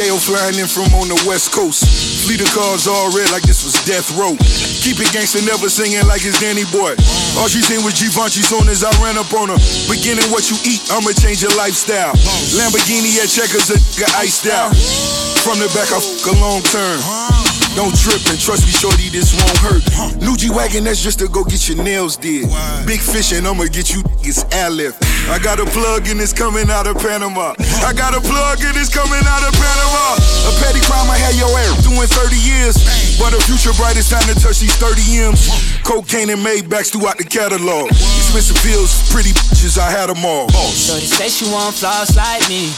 Yale flying in from on the west coast. Fleet of cars all red like this was death row. Keep it gangster, never singing like it's Danny Boy. All she seen was Givenchy soon as I ran up on her. Beginning what you eat, I'ma change your lifestyle. Lamborghini at checkers, a iced out. From the back, I fuck a long term. Don't trip and trust me, shorty, this won't hurt. New G Wagon, that's just to go get your nails did. Big fish and I'ma get you niggas airlift. I got a plug and it's coming out of Panama. I got a plug and it's coming out of Panama. A petty crime, I had your ass doing 30 years. But a future bright, it's time to touch these 30 M's. Cocaine and Maybachs throughout the catalog. Expensive pills, pretty bitches, I had them all. Shorty say she want flaws like me.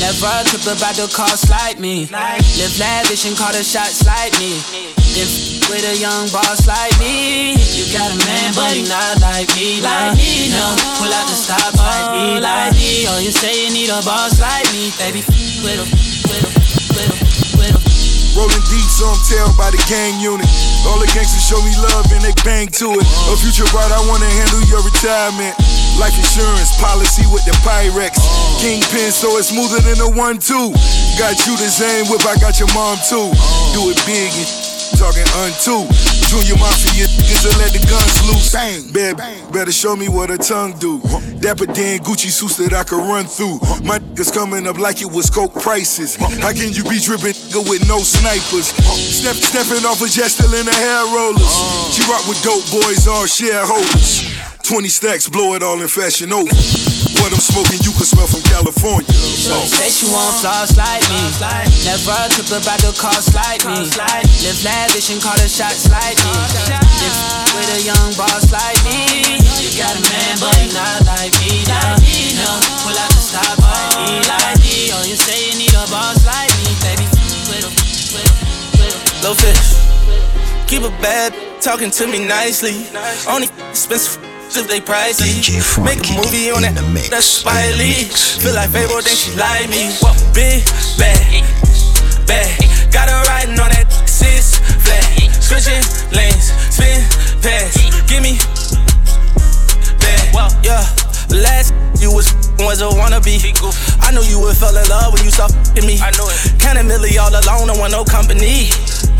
Never trip about the cost like me. Live lavish and call the shots like me. If with a young boss like me, you got a man, but he not like me. Like me, no. Pull out the stop like me, oh, like me. Oh, you say you need a boss like me, baby. With a, with a, with a, with a. Rolling deep, so I'm tailed by the gang unit. All the gangsters show me love and they bang to it. A future bride, I wanna handle your retirement. Life insurance policy with the Pyrex. Kingpin, so it's smoother than a one-two. Got you the same whip, I got your mom too. Do it big and talking unto. Junior Mafia you niggas let the guns loose. Bang, baby, better show me what a tongue do. Dapper Dan Gucci suits that I can run through. My niggas coming up like it was coke prices. How can you be dripping nigga with no snipers? Step, stepping off a jet still in the hair rollers. She rock with dope boys, all shareholders. 20 stacks, blow it all in fashion over. What I'm smoking, you can smell from California. Shorty say she want flaws like me. Never trip about the cost like me. Live lavish and call the shots like me. Live with a young boss like me. You got a man, but he not like me. Like me, no. Pull out the stop like me, like me. Oh, you say you need a boss like me, baby. With a, with a, with a. Low fish. Keep it bad, talking to me nicely. Only expensive if they pricey. DJ Frank Make a movie on that. the mix, That's in the Spike Lee. mix, Feel like the Fable, mix. think she like me. What Big bag, bag. Got her riding on that six flat. Switching lanes, spin pass. Give me bad. Yeah. Last you was was a wannabe. I knew you would fell in love when you saw me. I knew it. Kinda Millie all alone, don't want no company.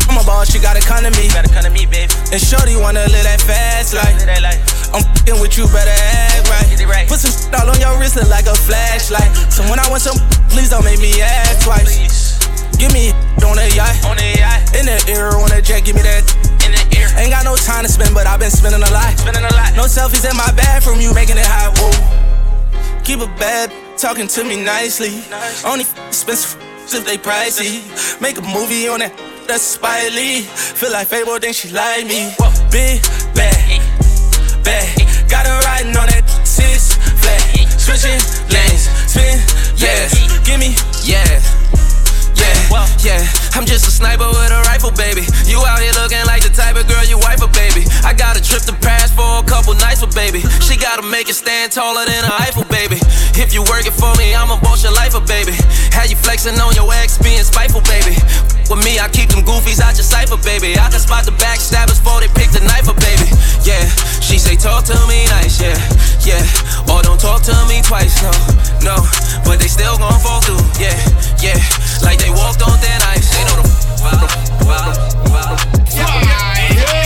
I'm a boss, she got a come to me. Gotta come to me, babe. And Shorty wanna live that fast life. I'm fing with you, better act right. Put some shit all on your wrist, look like a flashlight. So when I want some, please don't make me act twice. Give me on a yacht. On a yacht. In the air, on a jet, give me that. In the air. Ain't got no time to spend, but I've been spending a lot. Spending a lot. No selfies in my bathroom, you making it hot. Whoa. Keep it bad, talking to me nicely. Only expensive if they pricey. Make a movie on that. That's Spike Lee. Feel like Fable, think she like me. Big bag, bag. Got her riding on that six flat. Switching lanes, spin, yeah. Give me, yeah. Yeah, yeah, I'm just a sniper with a rifle, baby. You out here looking like the type of girl you wife a baby. I got a trip to Paris for a couple nights with baby. She gotta make it stand taller than a Eiffel, baby. If you working for me, I'ma boss your life, a baby. How you flexing on your ex, being spiteful, baby. With me, I keep them goofies out your cipher, baby. I can spot the backstabbers before they pick the knife, up, baby. Yeah, she say talk to me nice, yeah, yeah. Or don't talk to me twice, no, no. But they still gon' fall through, yeah, yeah. Like they walked on thin ice. They know the vibe, vibe, vibe. What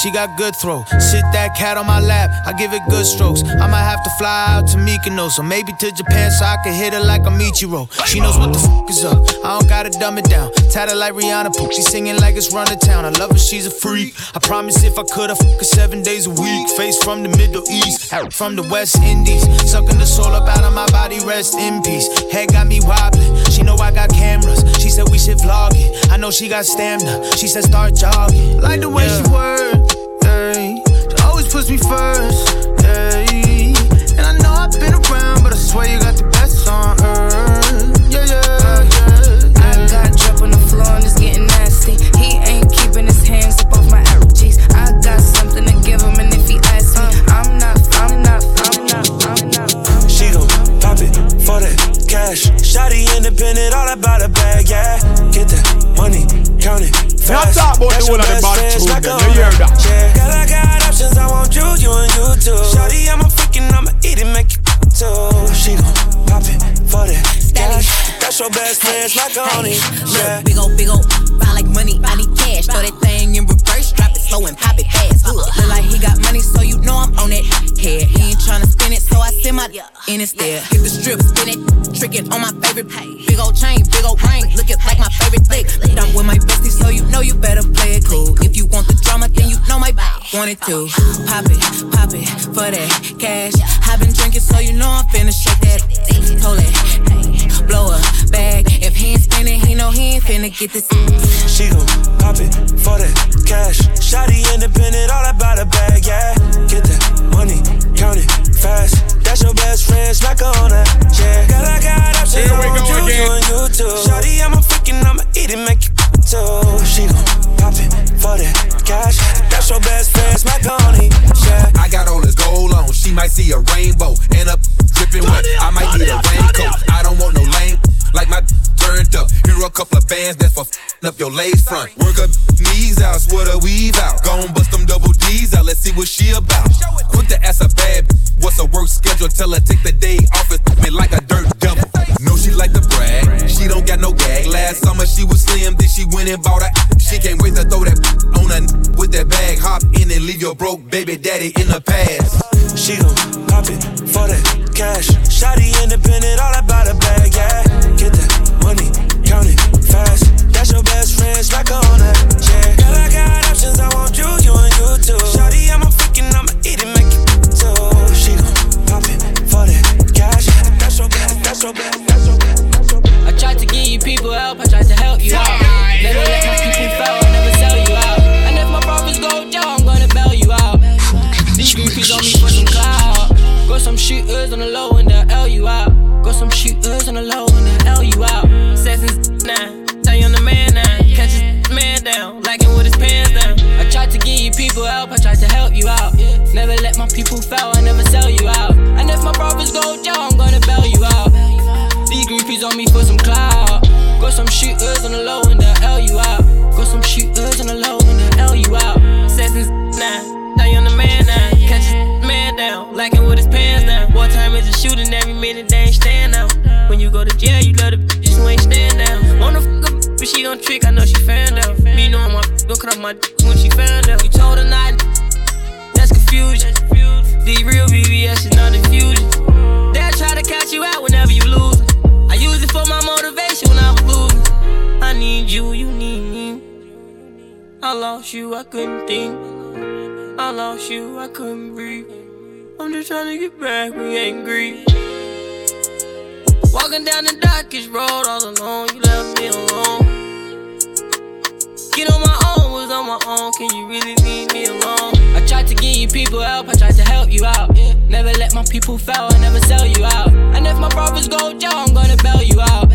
she got good throw. Sit that cat on my lap, I give it good strokes. I might have to fly out to Mykonos, or maybe to Japan so I can hit her like a Michiro. She knows what the fuck is up. I don't gotta dumb it down. Tatted like Rihanna, poop. She singing like it's run to town. I love her, she's a freak. I promise if I could, I fuck her seven days a week. Face from the Middle East, out from the West Indies. Sucking the soul up out of my body, rest in peace. Head got me wobbling. She know I got cameras. She said we should vlog it. I know she got stamina. She said start jogging. Like the way yeah. she works. Hey. She always puts me first. Hey. And I know I've been around, but I swear you got the best on earth. Yeah, yeah, yeah. I got drip on the floor and it's getting nasty. He ain't keeping his hands up off my arrow cheeks. I got something to give him, and if he asks me, I'm not, I'm not, I'm not, I'm not. She gon' pop it for that cash. Shotty independent, all about a bag, yeah. Get that money, count it. Fast. Now talk about the one of the bad tune, like you hear that? Your best friend's macaroni. Yeah. Big ol' big ol' file like money, I need cash. Throw that thing in reverse, slow and pop it fast. Uh. Look like he got money, so you know I'm on it. Head, he ain't tryna spin it, so I send my in instead. Hit the strip, spin it, trick it on my favorite. Big ol' chain, big ol' ring, looking like my favorite flick. I'm with my bestie, so you know you better play it cool. If you want the drama, then you know my want it to. Pop it, pop it for that cash. i been drinking, so you know I'm finna shake that. Told it, blow a bag. If he ain't spinning, he know he ain't finna get this. She gon' pop it for that cash. Shotty independent, all about a bag, yeah. Get that money, count it fast. That's your best friend, smack her on that, yeah. Girl, I got options, Here we go you, again. you and you too. Shotty, I'm a freaking, I'ma eat it, make it too. She gon' pop it for that cash. That's your best friend, smack her on it, yeah. I got all this gold on, she might see a rainbow. And a dripping wet, I a couple of bands that's for up your lace front. Work up knees out, sweat a weave out. Gon' bust them double D's out, let's see what she about. Quick to ask a bad what's her work schedule? Tell her take the day off and me like a dirt devil. Know she like to brag, she don't got no gag. Last summer she was slim, then she went and bought a. She can't wait to throw that on her with that bag. Hop in and leave your broke baby daddy in the past. She gon' pop it for that cash. Shotty independent, all your best friend, when she found out. You told her not. That's confusion. The real BBS is not infusion. They'll try to catch you out whenever you lose. I use it for my motivation when I was losing. I need you, you need me. I lost you, I couldn't think. I lost you, I couldn't breathe. I'm just trying to get back, we ain't grieve. Walking down the darkest road all alone, you left me alone. Get on my on my own, can you really leave me alone? I tried to give you people help, I tried to help you out. Never let my people fail, I never sell you out. And if my brothers go jail, I'm gonna bail you out.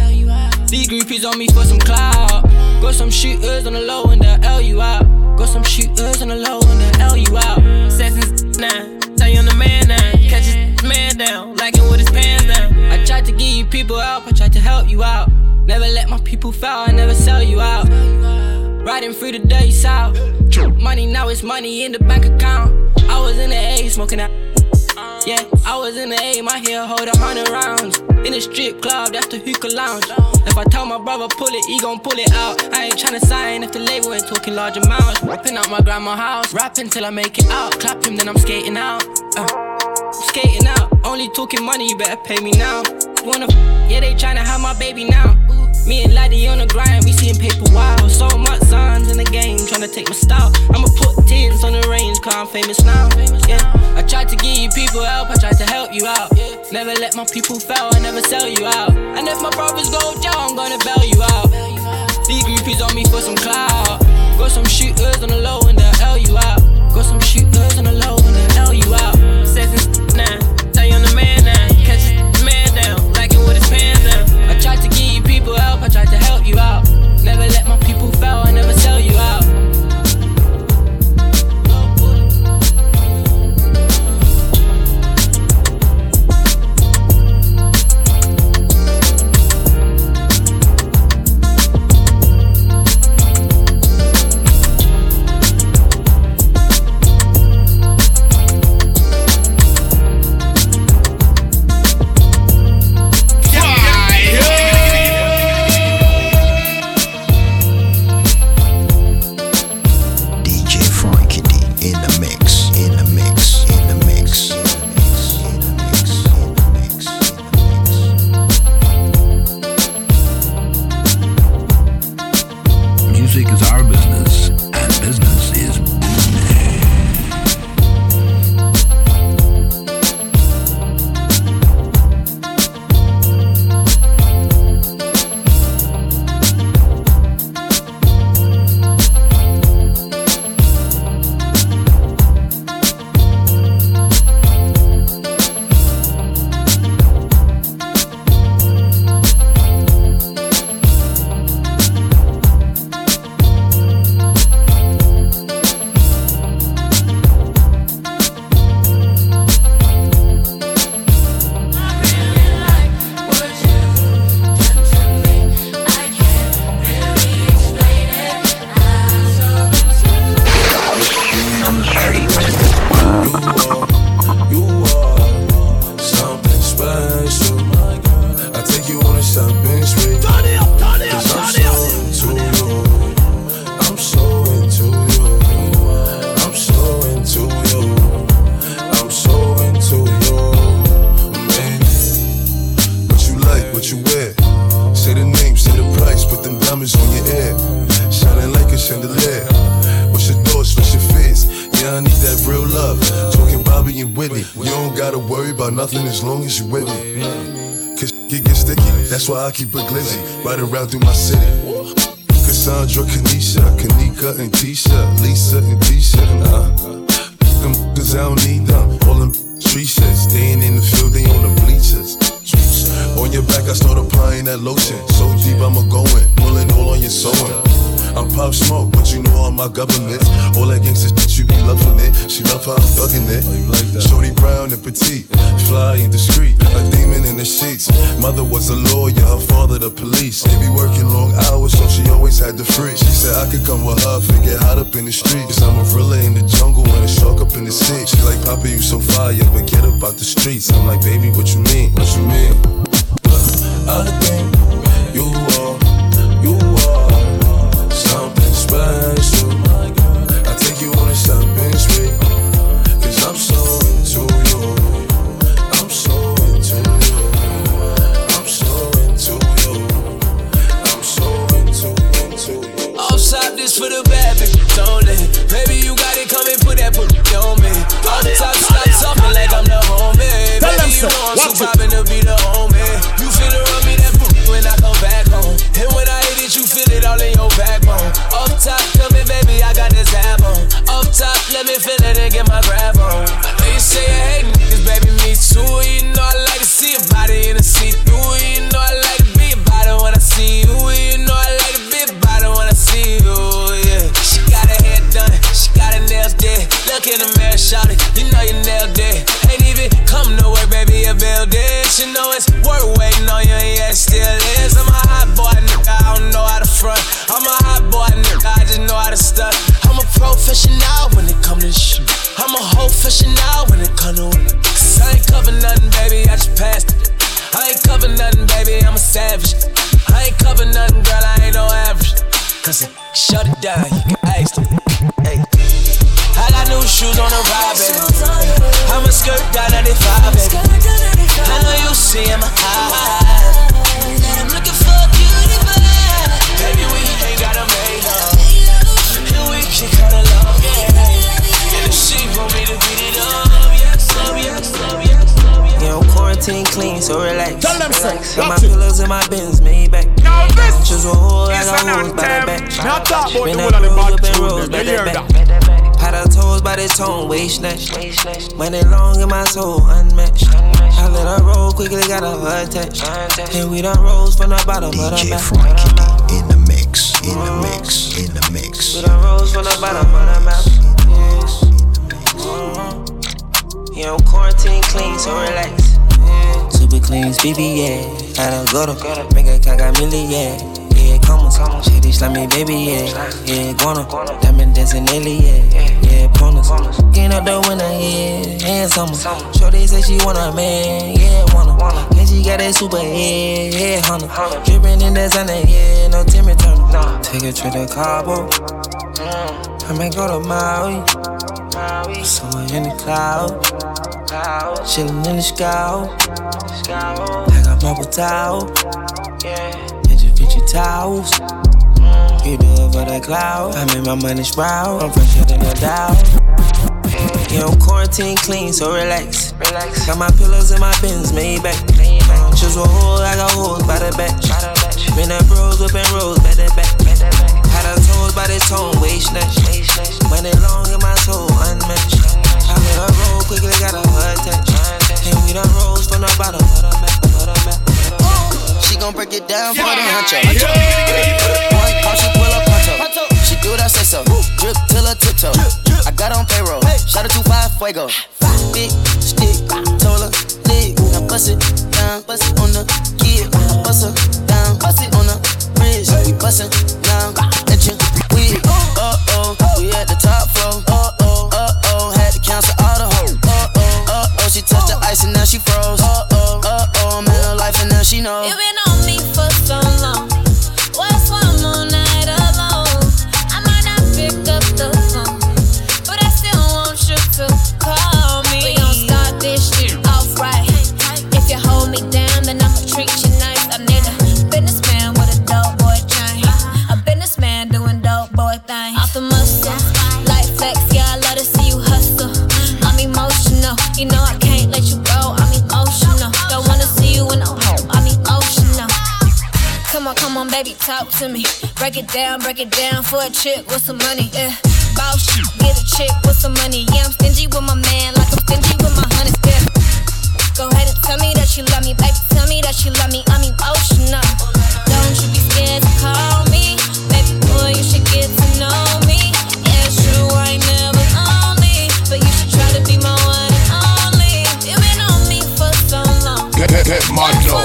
These groupies on me for some clout. Got some shooters on the low and they'll L you out. Got some shooters on the low and they'll L you out. Seconds now, tell you I'm the man now. Catch his man down, lacking with his pants down. I tried to give you people help, I tried to help you out. Never let my people fail, I never sell you out. Riding through the dirty south. Money now it's money in the bank account. I was in the A smoking out. Yeah, I was in the A, my hair hold a hundred rounds. In the strip club, that's the hookah lounge. If I tell my brother pull it, he gon' pull it out. I ain't tryna sign if the label ain't talking large amounts. Rapping out my grandma's house, rapping till I make it out. Clap him, then I'm skating out. Uh, skating out, only talking money, you better pay me now. Wanna, yeah, they tryna have my baby now. Me and Laddie on the grind, we seeing paper wild. So much signs in the game, tryna take my style. I'ma put tins on the range, cause I'm famous now. Yeah. I tried to give you people help, I tried to help you out. Never let my people fail, I never sell you out. And if my brothers go down, I'm gonna bail you out. These groupies on me for some clout. Got some shooters on the low and they'll L you out. Got some shooters on the low. Riding around the I ain't cover nothing, baby, I just passed it. I ain't cover nothing, baby, I'm a savage. I ain't cover nothing, girl, I ain't no average. Cause I shut it down, you can ask them. Hey. I got new shoes on the ride, baby. I'm a skirt down 95, baby. I know you see in my eyes. So relax. Tell them so. Got my That's it. pillows in my bins, made back. Now this Just a whole I is got hoes by the back. Now talk about Been the up one of the rose, bad whipping rose, by the hear back. that? Had her toes by the tone, waist snatch. Money long in my soul, unmatched. I let her roll quickly, got a heart touch. And we done rose from the bottom of the DJ map. Frankie in the mix, in the mix, in the mix. We done rose from the bottom of the map. You know, quarantine clean, so relax. Super clean, BB, yeah. Had a go to make a caga milli, yeah. Yeah, come on, shady slimy, baby, yeah. Yeah, guana, diamond dancing, daily, yeah. Yeah, bonus. Getting up the winter, yeah. And summer. Shorty say she want a man, yeah, wanna. And she got that super head, yeah, hunter. Drippin' in that sun, yeah, no Timmy Turner. Take a trip to Cabo. Mm, I might go to Maui. Somewhere in the cloud. Chillin' in the sky. I got marble towel. Picture, picture towels. You do for the cloud. I made my money sprout. I'm fresher than a. You know, quarantine clean, so relax. relax. Got my pillows and my bins, made back. Just a hole, I got holes by the back. Been up bros, whipping rolls, back to back. Had her toes by the tone, waist snatch. Money long in my soul, unmatched. I let her roll quickly, got a heart touch. And we done rose from the bottom of the map, of the map. She gon' break it down for the huncho. One call, she pull up puncho. She do that say so. Drip till her tiptoe. I got on payroll. Shout out to five fuego. Big stick, told her leg. Now bust it down, bust it on the kid. I bust her down, bust it on the bridge. We bustin' down, we at the top floor. Uh oh, uh oh, had to cancel all the hoes. Uh oh, uh oh, she touched the ice and now she froze. Uh oh, uh oh, I'm in her life and now she knows. You been on me for so long. To me. Break it down, break it down for a chick with some money. Yeah, boss, get a chick with some money. Yeah, I'm stingy with my man, like I'm stingy with my honey. Yeah. Go ahead and tell me that you love me, baby. Tell me that you love me. I'm emotional. Don't you be scared to call me, baby boy. You should get to know me. Yeah, true, I ain't never lonely, but you should try to be my one and only. You've been on me for so long. Get, get, get mad now.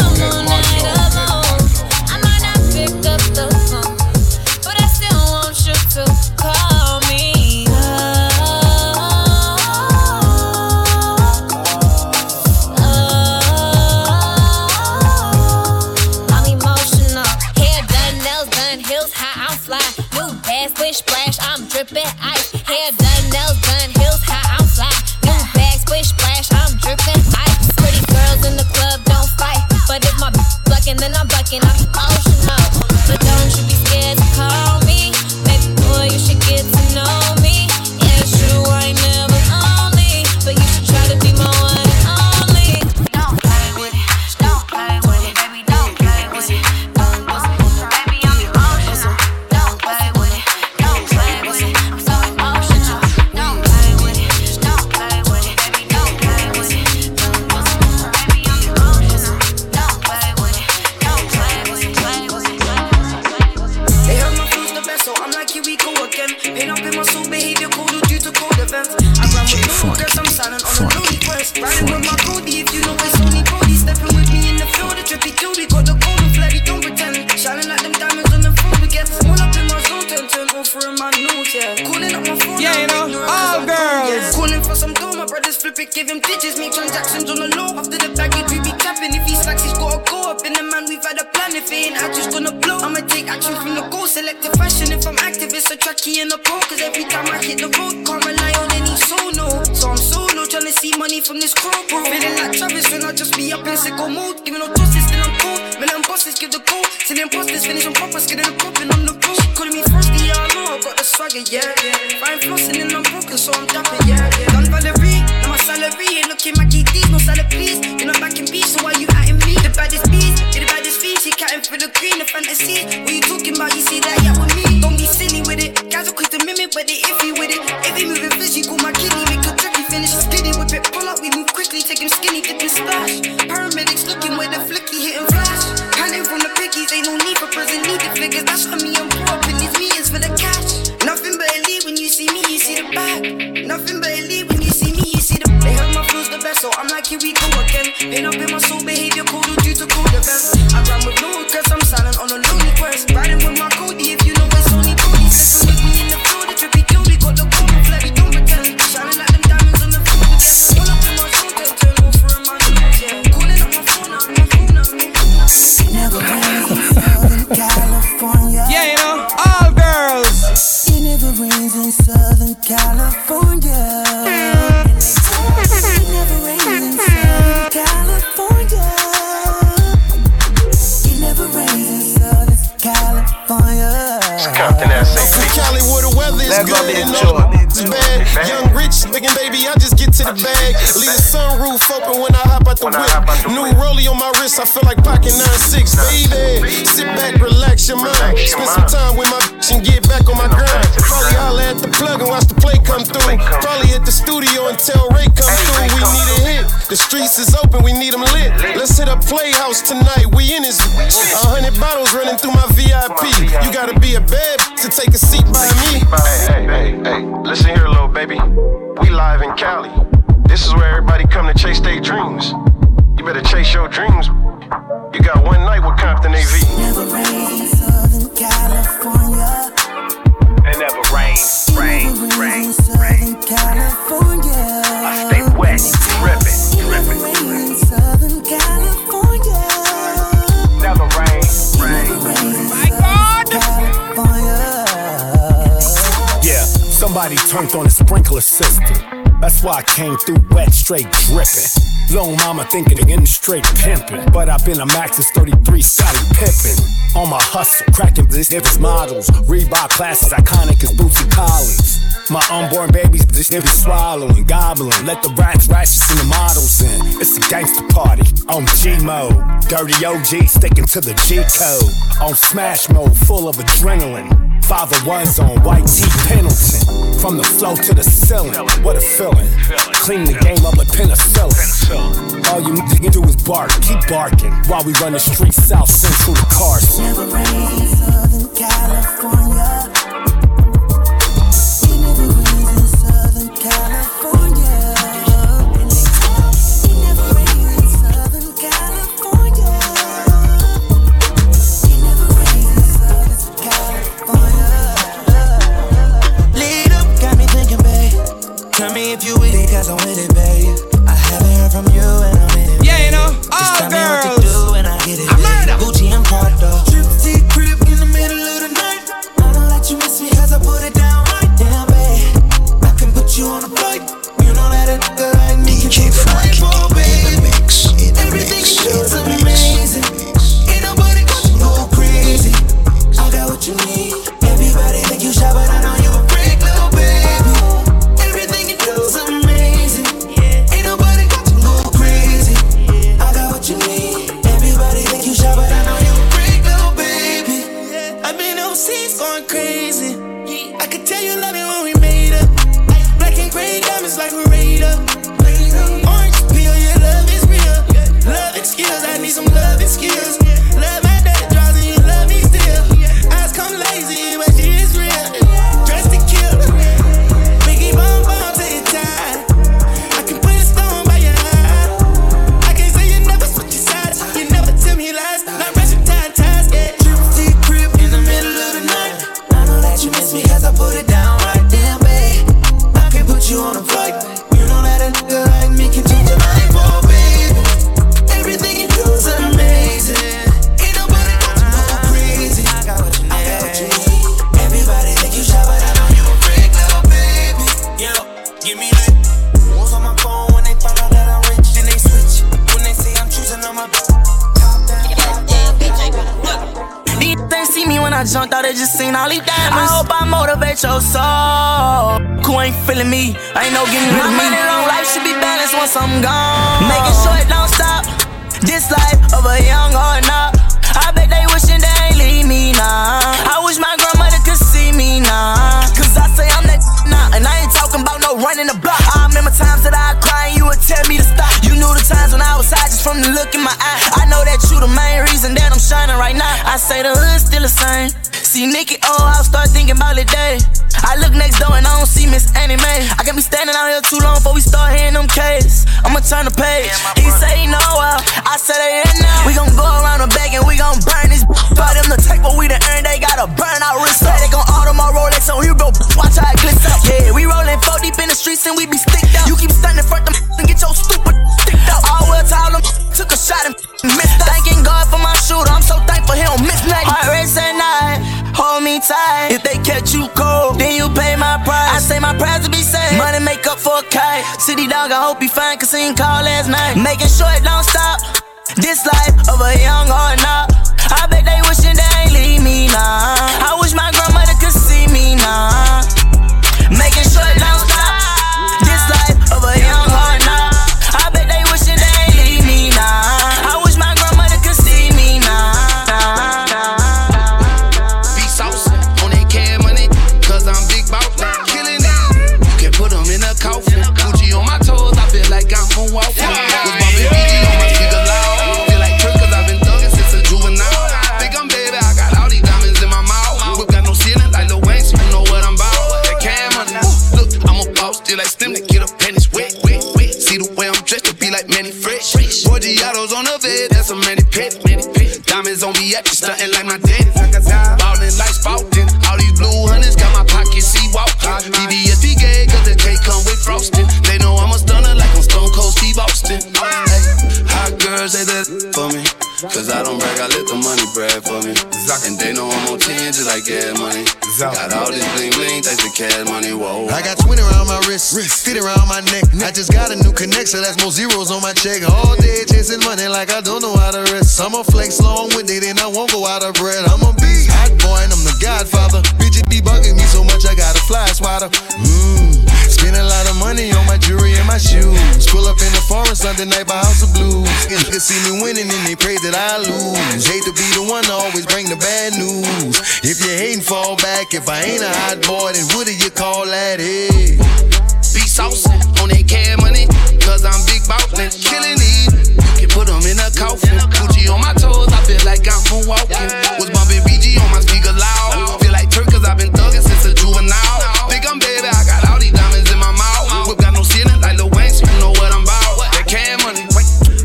Then I'm money from this crew, bro. Feeling like Travis when I just be up in Sicko Mode. Giving no tosses, still I'm cool. Man, I'm bosses, give the call. Till the imposters finish on proper, skidding and popping on the road. Calling me frosty, yeah, I know I got the swagger, yeah, yeah. Fine flossing and I'm broken, so I'm dapping, yeah, yeah. Done Valerie, now my salary ain't looking my KDs, no salad, please. You're not back in so why you atting me? The baddest bees, you're the baddest fiends, you catting for the green, the fantasy. What you talking about? You see that, yeah, with me. Don't be silly with it. Guys are quick to mimic, but they iffy with it. If they moving skinny, dip and splash. Paramedics looking where the flicky hitting flash. From the pickies, ain't no need for prison, need the. That's for me, I'm poor up in these meetings for the cash. Nothing but elite when you see me, you see the back. Nothing but elite when you see me, you see the. They heard my flow's the best, so I'm like, here we go again. Pain up in my soul, behavior code due to cold events. I run with weather is good and all it's bad. Young, rich, looking baby, I just get to the bag. Leave the sunroof open when I hop out the whip. New rollie on my wrist, I feel like pocket 9-6, baby. Sit back, relax your mind. Spend some time with my bitch and get back on my grind. Probably holler at the plug and watch the play come through. Probably hit the studio and tell Ray come through. We need a hit. The streets is open, we need them lit. Let's hit a playhouse tonight. We in this. A hundred bottles running through my VIP. You gotta be a bad bitch to take a seat by me. Hey, hey, hey, hey, listen here, little baby. We live in Cali. This is where everybody come to chase their dreams. You better chase your dreams. You got one night with Compton AV. Never rains in Southern California. It never rains, rain, rain, in California. I stay wet, dripping, dripping. Rain in Southern California. Never rain, rain. My God. California. Yeah, somebody turned on a sprinkler system. That's why I came through wet, straight dripping. Little mama thinking again straight pimping. But I've been a Maxis 33 Scottie Pippen. On my hustle, cracking this if it's models. Reebok classes, iconic as Bootsy Collins. My unborn babies, this they be swallowing, gobbling. Let the rats, ratchets, and the models in. It's a gangster party on G mode. Dirty OG sticking to the G code. On smash mode, full of adrenaline. Five of ones on white tee Pendleton. From the flow to the ceiling, what a feeling. Clean the game up like penicillin. All you need to do is bark, keep barking. While we run the streets south central to Carson. Never rains in Southern California. Once I'm gone. Making sure it don't stop. This life of a young or not. I bet they wishing they ain't leave me now. I wish my grandmother could see me now. Cause I say I'm that now. And I ain't talking about no running the block. I remember times that I cry and you would tell me to stop. You knew the times when I was high just from the look in my eye. I know that you the main reason that I'm shining right now. I say the hood's still the same. See Nikki, oh, I'll start thinking about the day. I look next door and I don't see Miss Annie Mae. I can be standing out here too long before we start hearing them cases. I'ma turn the page. He say he know well. I said they in now. We gon' go around the back and we gon' burn this. Buy them the take what we done earned. They got a burn out wrist. They gon' auto my Rolex on you, bro. Watch how it glitz up. Yeah, we rollin' four deep in the streets and we be sticked up. You keep standing front them and get your stupid sticked up. All well tall them took a shot and missed. Thanking God for my shooter. I'm so thankful he don't miss nothing. Heart race at night. Hold me tight. If they catch you cold, then you pay my price. I say my price to be safe. Money make up for a kite. City dog, I hope you fine, cause he ain't call last night. Making sure it don't stop. This life of a young or not. I bet they wishing they ain't leave me now. I wish my grandmother could see me now. Making sure be like Mannie Fresh. Boy, Giotto's on the bed, that's a many Pet. Diamonds on me, acting stunting like my daddy. Ballin' like spouting. All these blue hunters got my pockets see walking. BBSP gay, cause the cake come with frosting. They know I'm a stunner like I'm Stone Cold Steve Austin. Hey, hot girls say that for me. Cause I don't brag, I let the money brag for me. And they know I'm on 10 just like gas money. Got all this bling bling, thanks to cash money, whoa. I got 20 around my wrist, fit around my neck. I just got a new connect, so that's more zeros on my check. All day chasing money like I don't know how to rest. I'ma flex long with it, and I won't go out of bread. I'm a beast, hot boy, and I'm the godfather. Bitches be bugging me so much, I got a fly swatter. Mmm, spend a lot of money on my jewelry and my shoes. Pull up in the forest Sunday night by House of Blues. Niggas see me winning and they pray that I lose. Hate to be the one to always bring the bad news. If you hating, fall back. If I ain't a hot boy, then what do you call that? Hey. Be saucy on that cash money, cause I'm big ballin', killing it. You can put them in a coffin. Gucci on my toes, I feel like I'm from walking. Was bumping BG on my speaker loud. Feel like Turk, cause I've been thugging since a juvenile. Think I'm baby, I got all these diamonds in my mouth. Whip got no ceiling like Lil Wayne, so you know what I'm about. That cash money.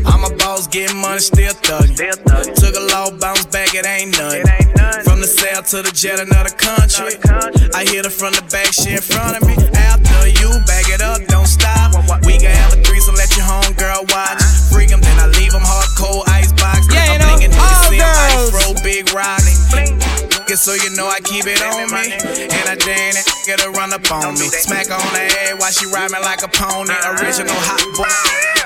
I'm a boss, getting money, still thuggin'. Took a low bounce back, it ain't to the jet, another country. I hit her from the back, she in front of me. After you, back it up, don't stop. We can have a threesome, let your home girl watch. Freak 'em, then I leave 'em hard cold ice box. Yeah, you I'm know, blingin', you all can see 'em ice girls. roll, big rock. Get so you know I keep it on me. And I dare that nigga to run up on me. Smack her on the head while she ride me like a pony. Original hot boy.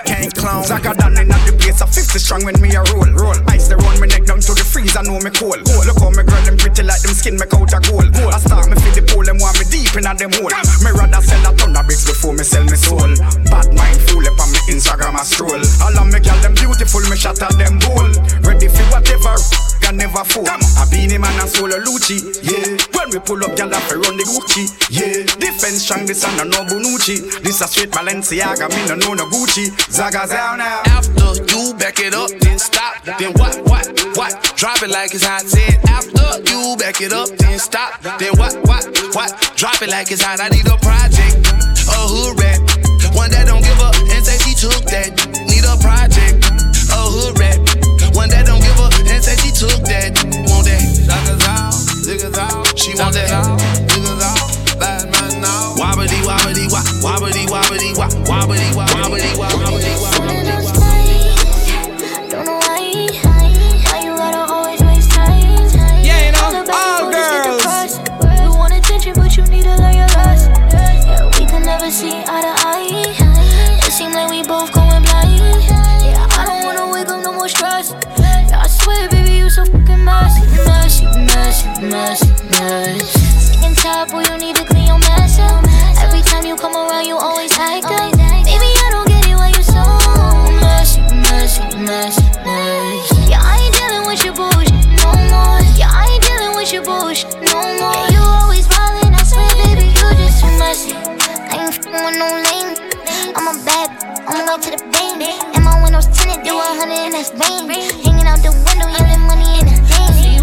Can't clone. Zaga done in the place, a 50 strong when me a roll. Roll. Ice they run me neck down to the freezer, know me cold. Look how me girl them pretty like them skin make out a gold. I start me for the pole, them want me deep in a them hole. Me rather sell a ton of bricks before me sell me soul. Bad mind fool me Instagram a stroll. All of me girl them beautiful, me shot at them bold. Ready for whatever. Can never fool. I been him and a solo Lucci, yeah. When we pull up, have to run the Gucci, yeah. Defense strong, this and no Bonucci. This a straight Balenciaga, me no know no Gucci. Zaga down now. After you back it up, then stop. Then what, what, what? Drop it like it's hot. Said after you back it up, then stop. Then what, what, what? Drop it like it's hot. I need a project, a hood rat. One that don't give up and say she took that. Need a project, a hood rat. One that don't give up and say she took that. Want that? Suckers out, niggas out. She want that. Niggas out, bad man now. Wobbity, wobbity, wop, wobbity, wobbity, wop, wobbity, mess, mess. Sick tired, boy, you need to clean your mess up. Every time you come around, you always act up. Maybe I don't get it why you so mess, mess, mess, mess. Yeah, I ain't dealing with your bullshit no more. Yeah, I ain't dealing with your bullshit no more. Yeah, You always violent, I swear, baby, you just too messy. I ain't fucking with no lame. I'm a bad, I'm way to the bank. And my windows tinted, do a hundred and that's rain. Hanging out the window, yelling money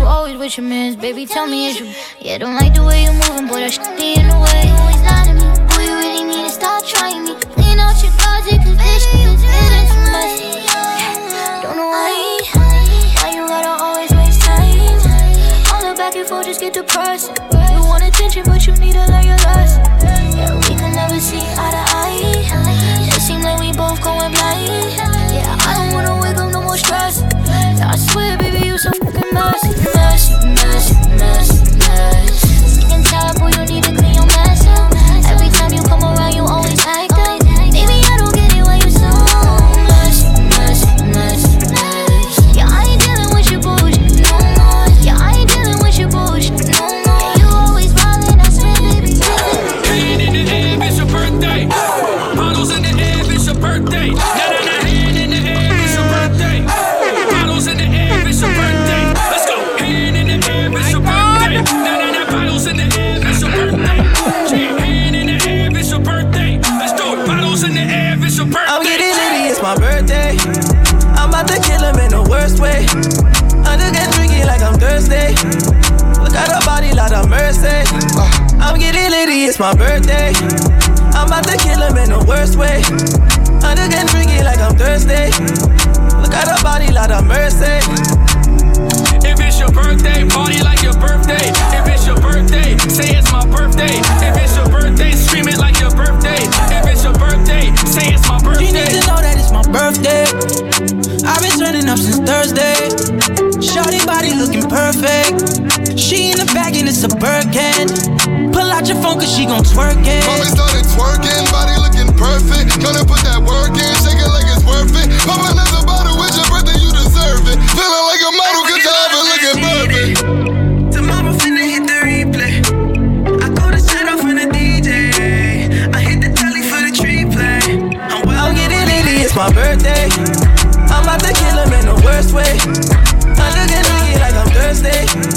always with your mans, baby. Tell me it's you. Yeah, don't like the way you're moving, boy. That shit be in the way. You always lie to me. Boy, you really need to stop trying me. Clean out your closet, cause bitch, it's feeling too messy. Don't know why. Why you gotta always waste time? All the back and forth just get depressed. You want attention, but you need to learn your lesson. Yeah, we can never see eye to eye. It's my birthday. I'm about to kill him in the worst way. I just get drinking like I'm thirsty. Look at her body, lot of mercy. If it's your birthday, party like your birthday. If it's your birthday, say it's my birthday. If it's your birthday, scream it like your birthday. If it's your birthday, say it's my birthday. You need to know that it's my birthday. I've been turning up since Thursday. Shorty body looking perfect. She in the bag and it's a Birkin. Pull out your phone cause she gon' twerk it. Mommy started twerking, body looking perfect. Gonna put that work in, shake it like it's worth it. Pop another bottle, it's your birthday, you deserve it. Feeling like a model, good job and looking perfect. Tomorrow finna hit the replay. I call the shut off the DJ. I hit the telly for the tree. I'm, well, oh, I'm litty, it's my birthday. I'm about to kill him in the worst way. I'm looking drinky like I'm thirsty.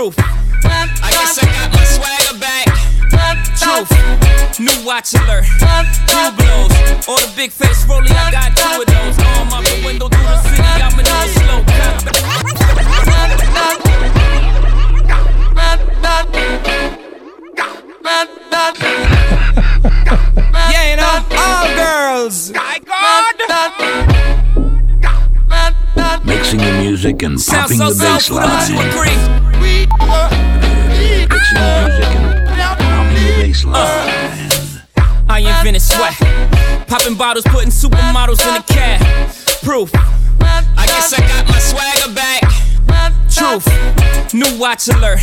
Proof. I guess I got my swagger back. Truth. New watch alert. New blows. All the big face rolling, I got two of music and Sounds popping so the bass soulful, don't you line. agree? Mixing the music and popping the. I invented sweat. Popping bottles, putting supermodels in the cab. Proof. I guess I got my swagger back. Truth. New watch alert.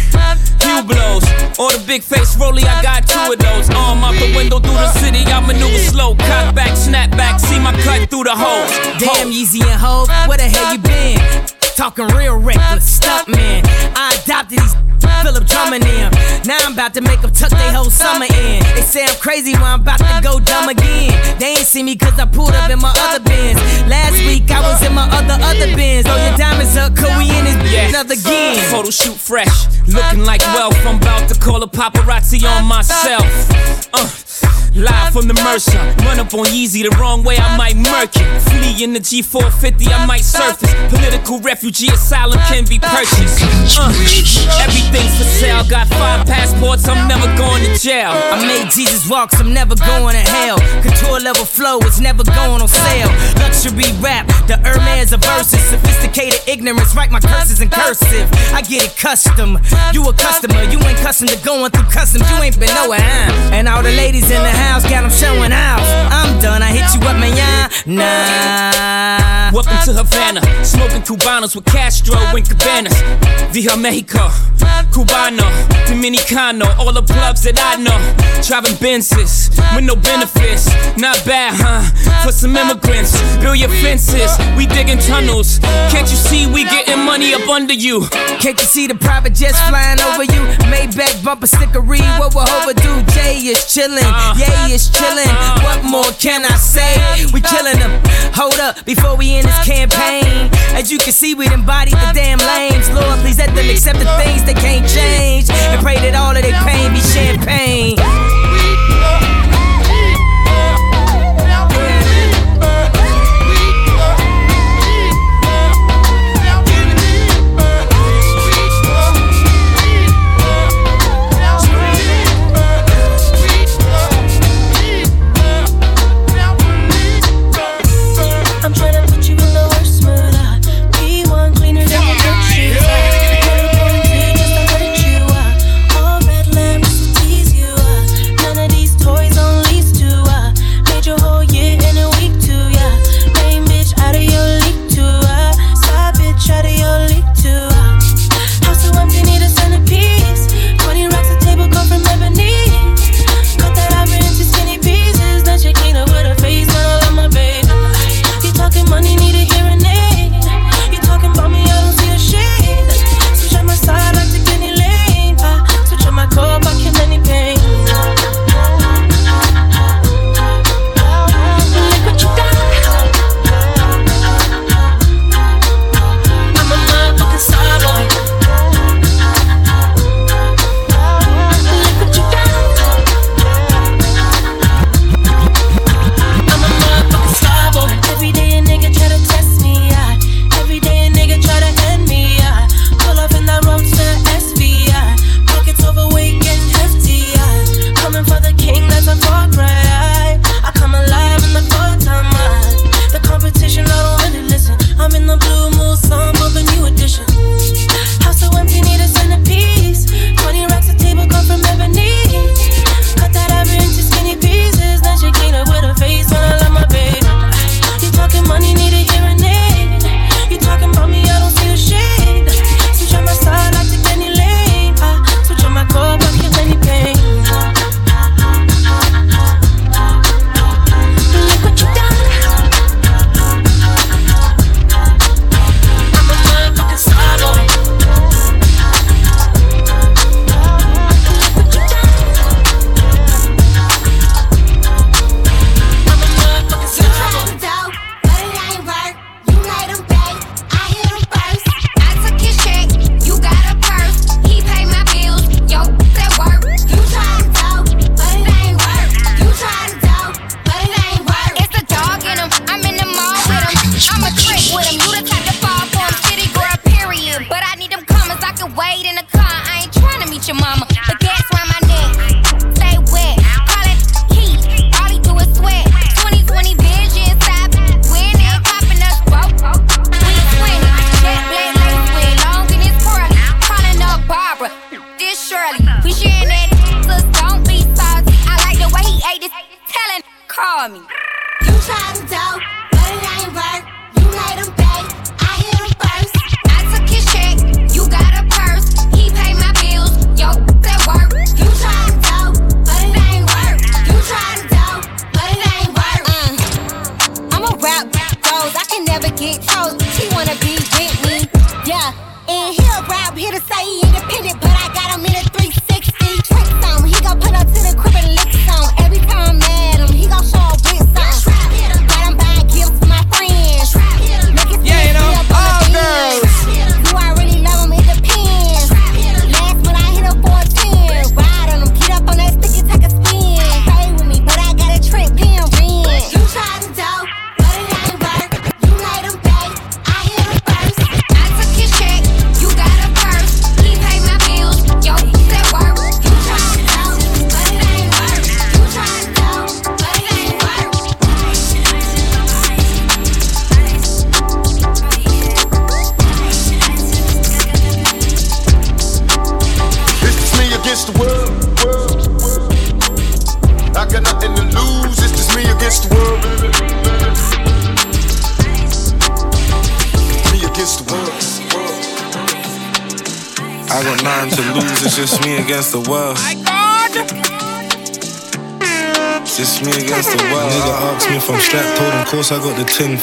New blows. All the big face rolly, I got two of those. Arm out the window through the city, I maneuver slow. Cut back, snap back, see my cut through the holes. Damn, Yeezy and Hov, where the hell you been? Talking real reckless, stunt man. I adopted these Philip drumming them. Now I'm about to make them tuck their whole summer in. They say I'm crazy when I'm about to go dumb again. They ain't see me cause I pulled up in my other Benz. Last week I was in my other, other Benz. Throw your diamonds up, cause we in this Yeah. another game. Photo shoot fresh, looking like wealth. I'm about to call a paparazzi on myself. Uh, live from the Mercer, run up on Yeezy the wrong way, I might murk it. Flee in the G450, I might surface. Political refugee asylum can be purchased. Uh, everything's for sale. Got five passports, I'm never going to jail. I made Jesus walks, I'm never going to hell. Couture level flow, it's never going on sale. Luxury rap, the Hermes of verses. Sophisticated ignorance, write my curses in cursive. I get it custom. You a customer, you ain't custom to going through customs. You ain't been nowhere, huh? And all the ladies in the house miles, got them showing out. I'm done, I hit you up, man, yeah, nah. Welcome to Havana, smoking Cubanos with Castro and Cabanas. Via Mexico, Cubano, Dominicano, all the clubs that I know. Driving Benzes with no benefits, not bad, huh? For some immigrants, build your fences, we digging tunnels. Can't you see we getting money up under you? Can't you see the private jets flying over you? Maybach bumper stickery, what we're overdue. Jay is chilling, uh-huh. yeah Shorty is chillin'. What more can I say? We killing them. Hold up, before we end this campaign. As you can see, we done bodied the damn lames. Lord, please let them accept the things they can't change. And pray that all of their pain be champagne.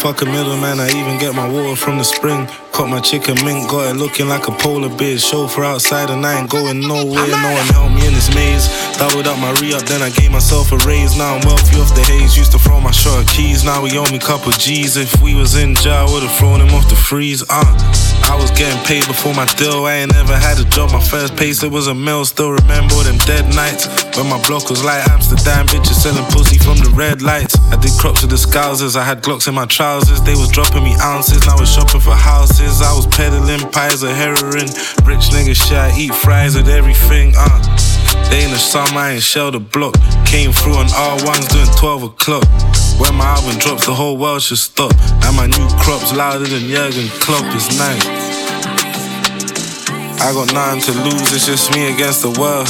Fuck a middleman, I even get my water from the spring. Caught my chicken mink, got it looking like a polar bear. Chauffeur outside and I ain't going nowhere. No one helped me in this maze. Doubled up my re up, then I gave myself a raise. Now I'm wealthy off the haze. Used to my shot of keys, now we owe me couple G's. If we was in jail, I would've thrown him off the freeze. Uh, I was getting paid before my deal. I ain't never had a job. My first pay slip was a mill. Still remember them dead nights when my block was like Amsterdam. Bitches selling pussy from the red lights. I did crops with the scousers. I had Glocks in my trousers. They was dropping me ounces. Now we're shopping for houses. I was peddling pies of heroin. Rich nigga shit. I eat fries with everything. Uh. Day in the summer, I ain't shell the block. Came through on R1s doing 12 o'clock. When my album drops, the whole world should stop. And my new crops louder than Jurgen Klopp. It's nice. I got nothing to lose, it's just me against the world.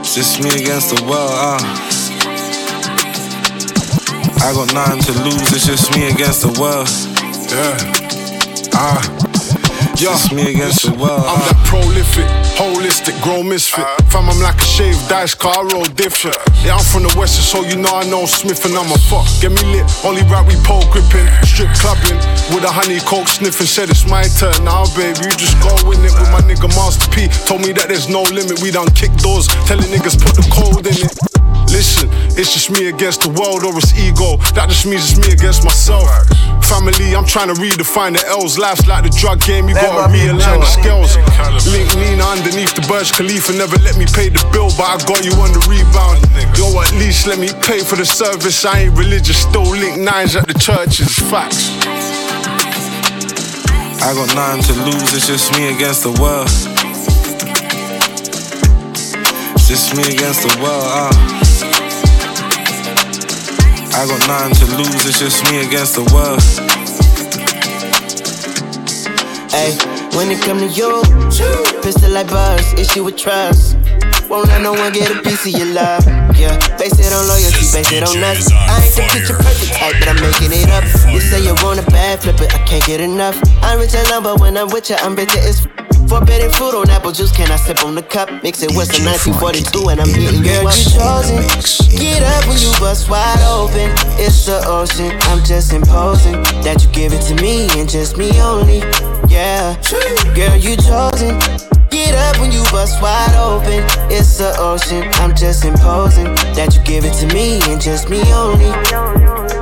It's just me against the world, uh. I got nothing to lose, it's just me against the world. Yeah. Ah. Yo, Just me against the world. I'm that prolific, holistic, grown misfit. Uh-huh. Fam, I'm like a shaved dice car, I roll dipshit. Uh-huh. Yeah, I'm from the west, so you know I know Smith and I'm a fuck. Get me lit, only rap we pole gripping, uh-huh. strip clubbing with a honey coke sniffing. Said it's my turn now, baby. You just go in it with my nigga Master P. Told me that there's no limit. We done kick doors, telling niggas put the code in it. Listen, it's just me against the world or it's ego. That just means it's me against myself. Family, I'm trying to redefine the L's. Life's like the drug game, you gotta realign the scales. Link Nina underneath the Burj Khalifa, never let me pay the bill, but I got you on the rebound. Yo, at least let me pay for the service. I ain't religious, still link nines at the churches. Facts. I got nothing to lose, it's just me against the world. It's just me against the world, uh. I got nothing to lose, it's just me against the world. Hey, when it come to you, pistol like bars, issue with trust. Won't let no one get a piece of your love. Yeah, base it on loyalty, base it on us. I ain't the picture perfect type, but I'm making it up. You say you want a bad flip it, I can't get enough. I'm rich alone, but when I'm with you, I'm bitter as f- Forbidden fruit on apple juice, can I sip on the cup? Mix it with some 1942 and I'm hitting you up. You chosen. Get up when you bust wide open. It's the ocean, I'm just imposing that you give it to me and just me only. Yeah, girl, you chosen. Get up when you bust wide open. It's the ocean, I'm just imposing that you give it to me and just me only.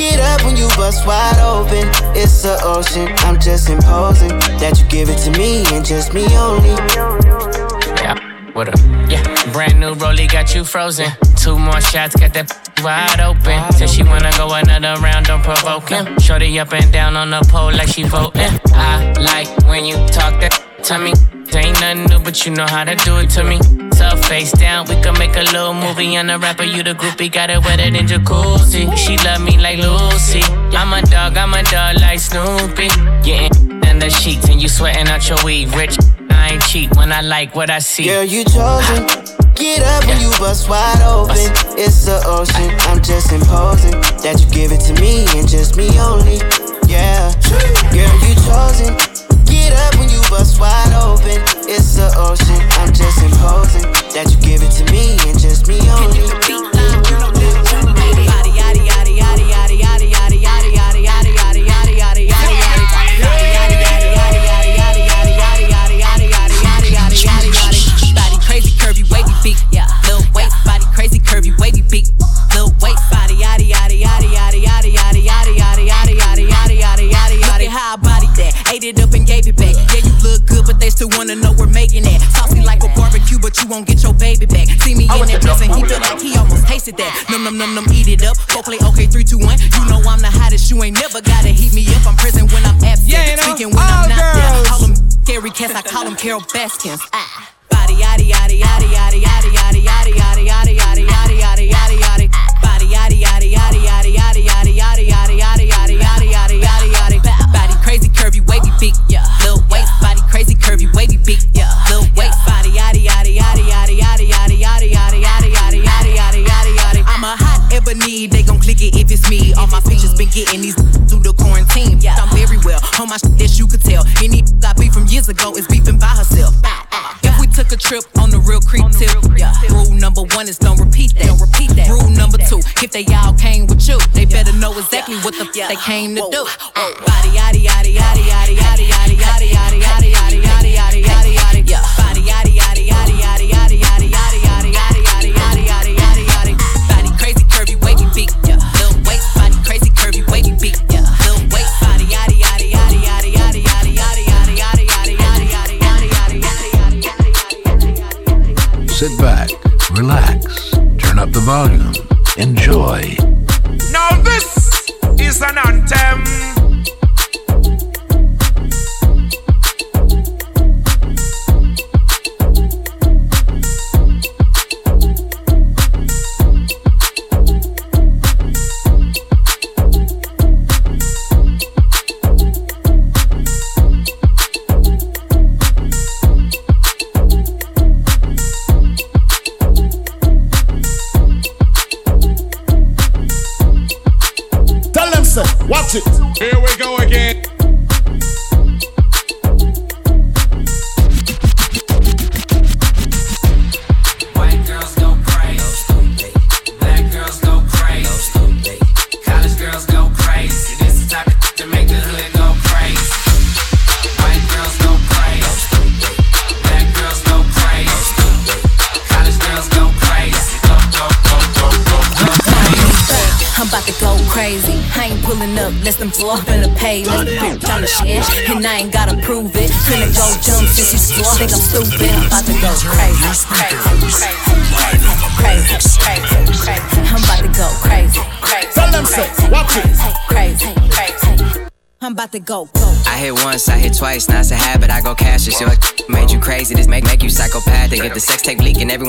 Get up when you bust wide open. It's the ocean, I'm just imposing that you give it to me and just me only. Yeah, what up? Yeah, brand new rollie got you frozen. Two more shots, got that wide open. Said she wanna go another round, don't provoke him. Shorty up and down on the pole like she voting. I like when you talk that to me. Ain't nothing new, but you know how to do it to me. So face down, we can make a little movie. On the rapper, you the groupie, got it wetter than jacuzzi. She love me like Lucy. I'm a dog, I'm a dog like Snoopy. Yeah, and the sheets, and you sweating out your weed. Rich, I ain't cheap when I like what I see. Girl, you chosen. Get up when you bust wide open. It's the ocean, I'm just imposing that you give it to me and just me only. Yeah, girl, you chosen. Get up when you bust wide open. It's the ocean, I'm just imposing that you give it to me and just me only. Body crazy, curvy, wavy beak. Yeah. Little waist, body crazy, curvy, wavy beak. Ate it it up and gave it back. Yeah, you look good, but they still wanna know we're making that. Saucy like a barbecue, but you won't get your baby back. See me in that dress and he feel like he almost tasted that. Num num num num, eat it up. Go play okay, three, two, one. You know I'm the hottest. You ain't never gotta heat me up. I'm present when I'm absent. Yeah, you know, Speaking when I'm not there. girls. Call him scary cats. I call him Carole Baskins. Ah. Body yaddy yaddy yaddy yaddy yaddy yaddy yaddy yaddy curvy wavy big yeah. Little waist body crazy curvy wavy big yeah. Little waist body yaddy yaddy yaddy yaddy yaddy yaddy yaddy yaddy yaddy yaddy yaddy yaddy yaddy yaddy. I'm a hot ebony. They gon' click it if it's me. All my pictures been getting these through the quarantine. Yeah, I'm very well on my shit that you could tell. Any I beef from years ago is beefing by herself. If we took a trip on the real creep tip, yeah. Rule number one is don't repeat that. Don't repeat that. Rule number two, if they all came with you, they better know exactly what the f- they came to do. Body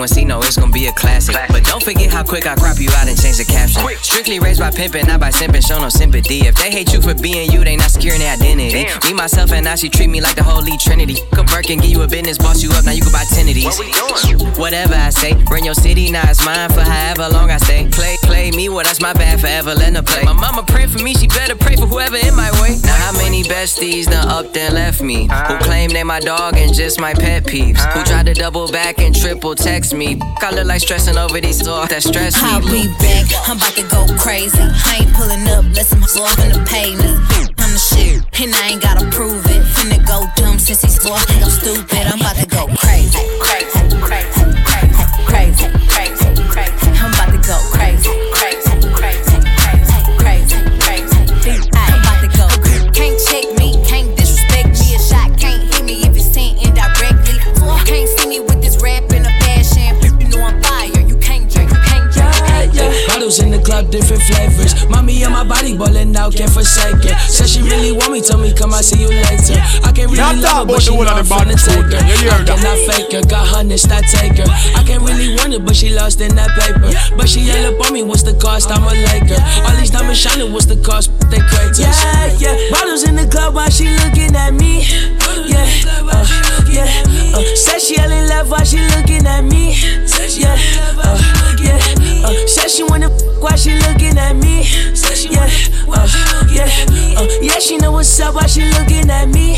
leak and see, no, it's gonna be a classic. Don't forget how quick I crop you out and change the caption. Quick. Strictly raised by pimping, not by simping, show no sympathy. If they hate you for being you, they not securing their identity. Me, myself, and I, she treat me like the holy trinity. Come Birkin, give you a business, boss you up, now you can buy 10 of these. Whatever I say, run your city, now it's mine for however long I stay. Play, play me, well, that's my bad forever, let her play. My mama pray for me, she better pray for whoever in my way. Now, how many besties done up then left me? Who ah. claim they my dog and just my pet peeps? Who ah. tried to double back and triple text me? I look like stressing over these that stress. I'll be back. I'm about to go crazy. I ain't pulling up, less I'm off in the pavement. I'm the shit, and I ain't gotta prove it. Finna go dumb since he's think I'm stupid. I'm about to go crazy, crazy, her, but she the one know on I'm the finna bottom take foot, her. yeah, you I heard that. cannot fake her, got hundreds, I take her. I can't really want it, but she lost in that paper. But she yell up on me, what's the cost? I'm a Laker. All these diamonds shining, what's the cost? They craters. Yeah, yeah. Bottles in the club while she looking at me. Yeah, uh, yeah. Uh, said she yelling love while she looking at me. Yeah, uh, yeah. Uh, said she wanna f- while she looking at me. Yeah, uh, yeah. Uh, yeah, she know what's up while she looking at me.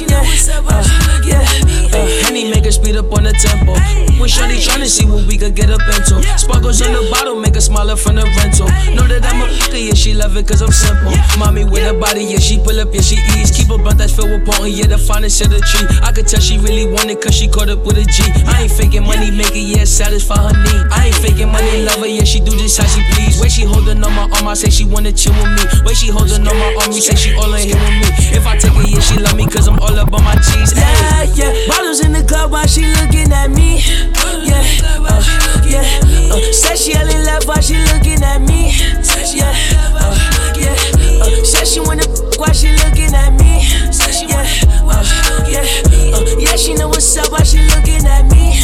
Yeah, uh, yeah. Uh, Henny make her speed up on the tempo. When Shorty tryna see what we could get up into. Sparkles on the bottle make her smile up from the rental. Know that I'm a hooker, yeah, she love it cause I'm simple. Mommy with a body, yeah, she pull up, yeah, she eats. Keep a blunt that's filled with potent, yeah, the finest of the tree. I could tell she really want it cause she caught up with a G. I ain't faking money maker, yeah, satisfy her need. I ain't faking money lover, yeah, she do just how she please. Way she holding on my arm, I say she wanna chill with me. Way she holding on my arm, you say she all in here with me. If I take it, yeah, she love me cause I'm all up on my G's. Yeah, yeah. Bottles in the club while she looking at me. Yeah, uh, yeah. Uh, said she only love while she looking at me. Yeah, uh, yeah. Uh, said she wanna while she looking at me. Yeah, uh, yeah. Uh, yeah, she know what's up while she looking at me.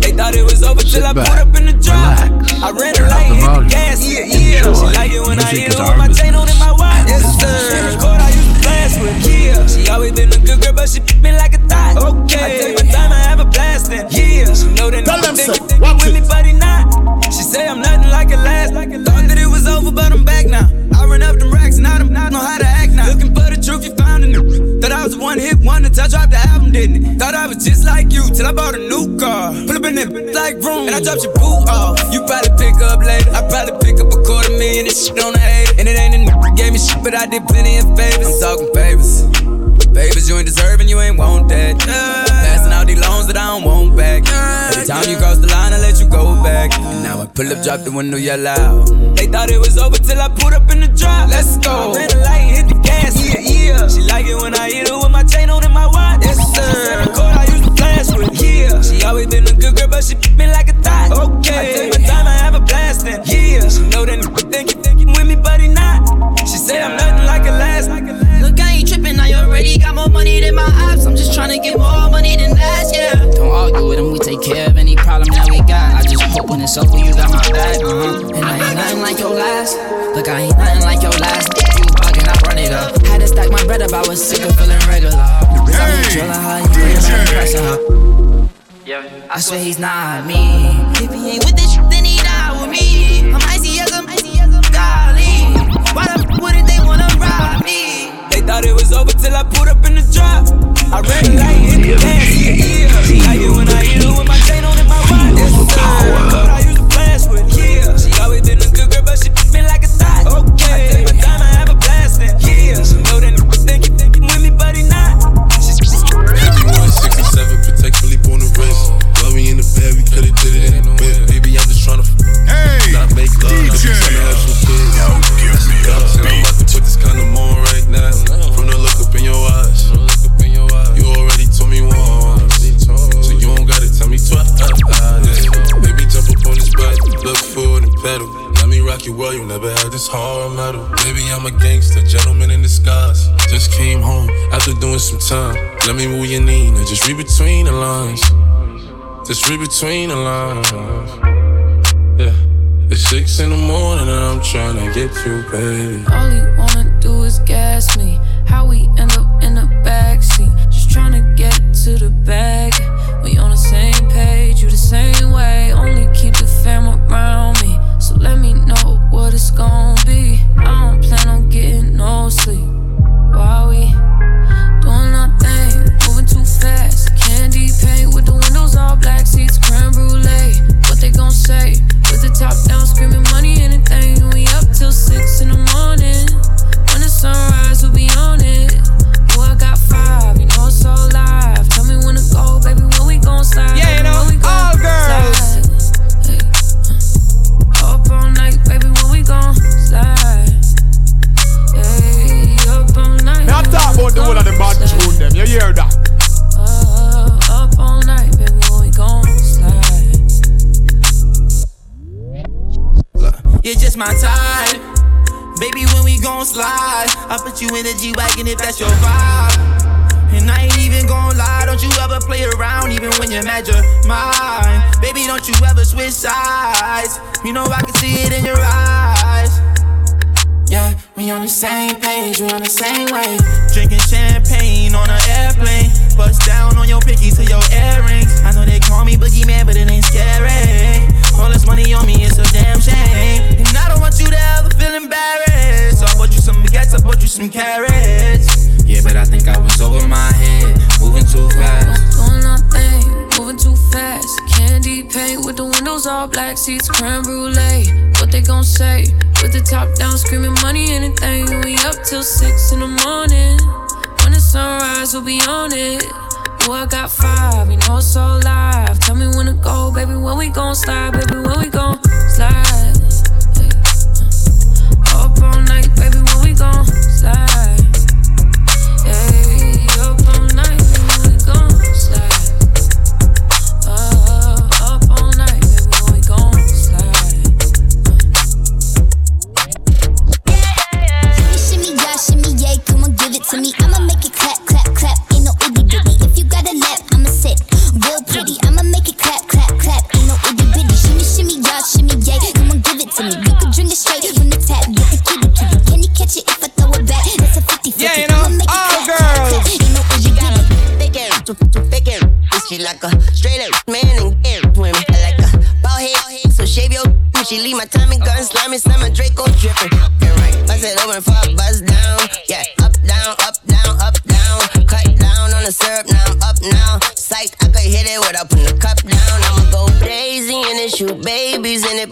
They thought it was over till I put up in the drop. I ran her like hit the gas, yeah, yeah. She like it when I hit her with my chain on and my watch. Yes, sir. I used with, yeah. She always been a good girl, but she me like a thought. Okay. I take my time, I have a blast then, yeah. She know that Tell them think, so. think with me, but he not. She say I'm nothing like it last. Thought that it was over, but I'm back now. I run up them racks, now I'm not know how to act now. Looking for the truth, you found it. Thought I was one hit wonder till I dropped the album, didn't it? Thought I was just like you till I bought a new car. Up in that like room, and I dropped your boot off. You probably pick up later. I probably pick up a quarter million. This shit on the hate. And it ain't a nigga gave me shit, but I did plenty of favors. I'm talking favors. Favors you ain't deserving, you ain't want that. Passing out these loans that I don't want back. Every time you cross the line, I let you go back. And now I pull up, drop the window, yell out. They thought it was over till I put up in the drop. Let's go. Between the lines. Yeah. It's six in the morning and I'm trying to get you, baby. All he wanna my type. Baby, when we gon' slide, I put you in the G Wagon if that's your vibe. And I ain't even gon' lie, don't you ever play around, even when you're mad you're mine. Baby, don't you ever switch sides. You know I can see it in your eyes. Yeah, we on the same page, we on the same way. Drinking champagne on an airplane. Bust down on your picky to your earrings. I know they call me boogeyman, but it ain't scary. All this money on me, it's a damn shame. And I don't want you to ever feel embarrassed. So I bought you some baguettes, I bought you some carrots. Yeah, but I think I was over my head, moving too fast. Doing our thing, moving too fast. Candy paint with the windows all all black seats, creme brulee. What they gon' say? With the top down, screaming money, anything. We up till six in the morning. When the sunrise, we'll be on it. I got five, you know it's so live. Tell me when to go, baby. When we gon' slide, baby. When we gon' slide. Up all night, baby. When we gon' Like a straight up man and air women. I like a bald head, so shave your. She leave my Tommy gun slimy,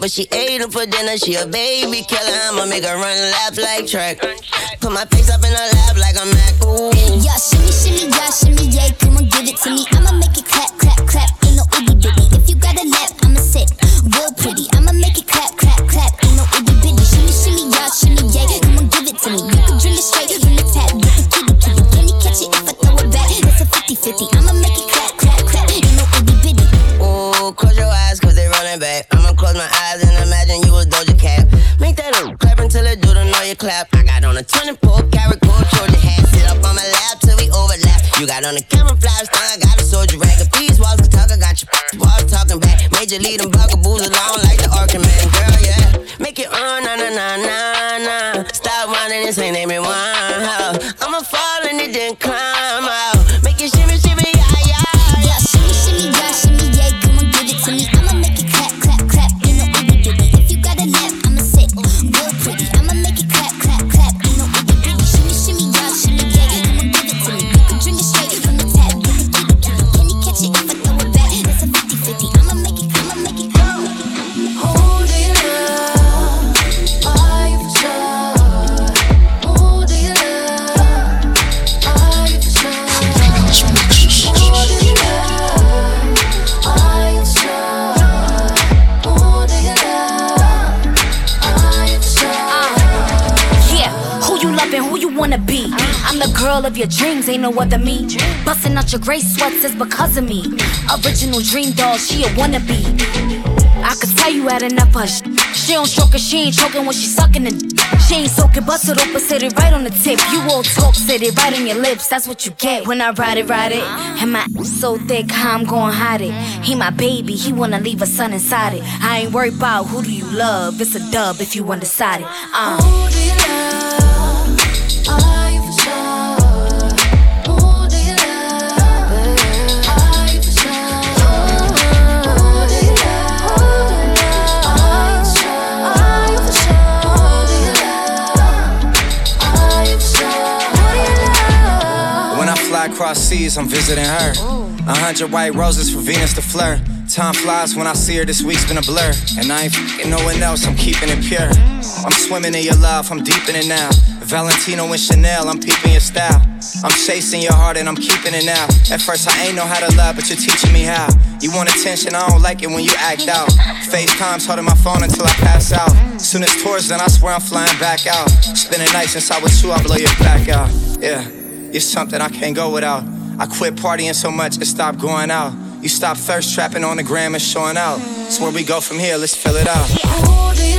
but she ate them for dinner. She a baby killer. I'ma make her run laps like track. Put my face up in her lap like I'm Mac. Ooh. Yeah, shimmy, shimmy, yeah, shimmy, yeah, come on, give it to me. I'ma make it clap, clap, clap. Ain't no itty bitty. If you got a lap, I'ma sit real pretty. I'ma clap. I got on a 24 karat gold Trojan hat. Sit up on my lap till we overlap. You got on a camouflage thing, I got a soldier rag. If these walls talk, I got your walls talking back. Major lead them bugaboos along like the Orkin man. Girl, yeah. Make it on, na na na na na. Stop whining, this ain't one. I'ma fall and it then climb out. Girl of your dreams, ain't no other me. Busting out your gray sweats is because of me. Original dream doll, she a wannabe. I could tell you had enough of sh- She don't stroke she ain't choking when she sucking it. She ain't soaking, bust it open, sit it right on the tip. You all talk, sit it right on your lips, that's what you get. When I ride it, ride it. And my so thick, how I'm gon' hide it. He my baby, he wanna leave a son inside it. I ain't worried about who do you love, it's a dub if you undecided. Uh. Holding up, across seas, I'm visiting her. A hundred white roses for Venus to flirt. Time flies when I see her, this week's been a blur. And I ain't fing no one else, I'm keeping it pure. I'm swimming in your love, I'm deep in it now. Valentino and Chanel, I'm peeping your style. I'm chasing your heart and I'm keeping it now. At first, I ain't know how to love, but you're teaching me how. You want attention, I don't like it when you act out. FaceTime's holding my phone until I pass out. Soon as tours, then I swear I'm flying back out. Spending nights since I was two, I blow your back out. Yeah, you're something I can't go without. I quit partying so much, and stopped going out. You stop thirst trapping on the gram and showing out. So where we go from here, let's fill it out. Holding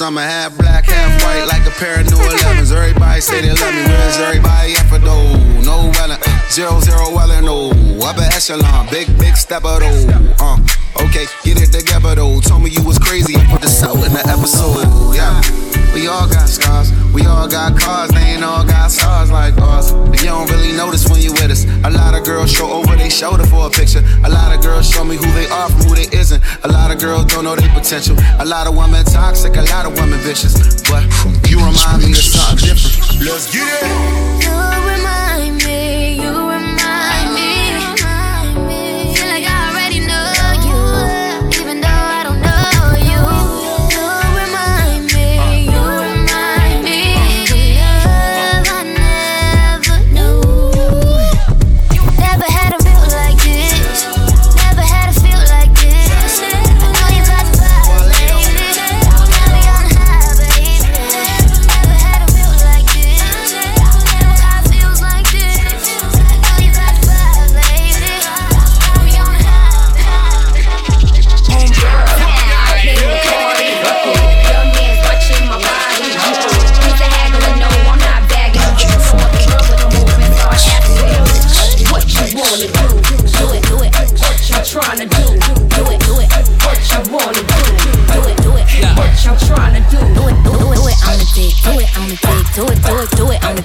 14 the whole summer, half black, half white, like a pair of new 11s. Everybody say they love me, where's everybody at for though? No welling, zero zero welling, no. Upper echelon, big big stepper though. Uh, okay, get it together though. Told me you was crazy, put the soul in the episode. Yeah, we all got scars, we all got cars, they ain't all got stars like ours. But you don't really notice when you with us. A lot of girls show over their shoulder for a picture. A lot of girls show me who they are from who they isn't. Potential. A lot of women toxic, a lot of women vicious. But you remind me of something different. Let's get it.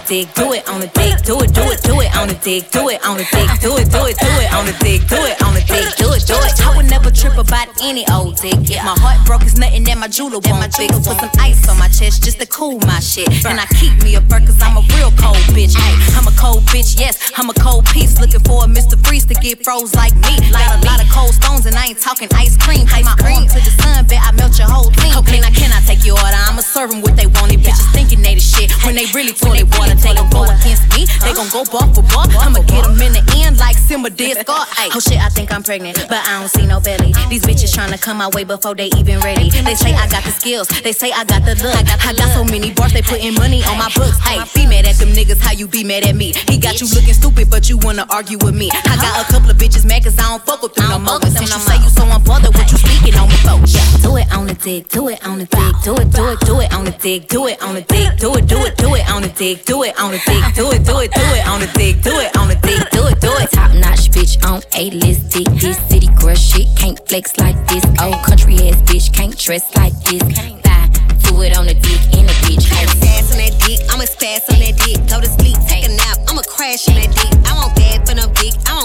Dick, do it on the dick, do it, do it, do it on the dick, do it on the dick, do it, do it, do it on the dick, do it on the dick, do it, do it. I would never trip about any old dick. My heart broke is nothing that my jeweler won't fix. Put some ice on my chest just to cool my shit. And I keep me a bird cause I'm a real cold bitch. I'm a cold bitch, yes, I'm a cold piece. Looking for a Mr. Freeze to get froze like me. Like a lot of cold stones and I ain't talking ice cream. Take my arm to the sun, bet I melt your whole team. Okay, I cannot take your order? I'ma serve them what they wanted. Bitches thinking they the shit when they really toilet water. They gon' go against me, they gon' go bar for bar. I'ma get them in the end like Simba did Scar. Oh shit, I think I'm pregnant, but I don't see no belly. These bitches tryna come my way before they even ready. They say I got the skills, they say I got the look. I got so many bars, they putting money on my books. Hey, be mad at them niggas, how you be mad at me? He got you looking stupid, but you wanna argue with me. I got a couple of bitches mad cause I don't fuck with them no more. Since you say you so unbothered, what you speaking on me for? Yeah, do it on the dick, do it on the dick, do it, do it, do it on the dick, do it on the dick, do it, do it, do it on the dick, do it on the dick, do it, do it, do it on the dick, do it on the dick, do it, do it. Top notch bitch on a list dick. This city girl shit can't flex like this. Old country ass bitch can't dress like this. Lie, do it on the dick in the bitch. I fast on that dick, I'ma spaz on that dick. Go to sleep, take a nap, I'ma crash on that dick. I won't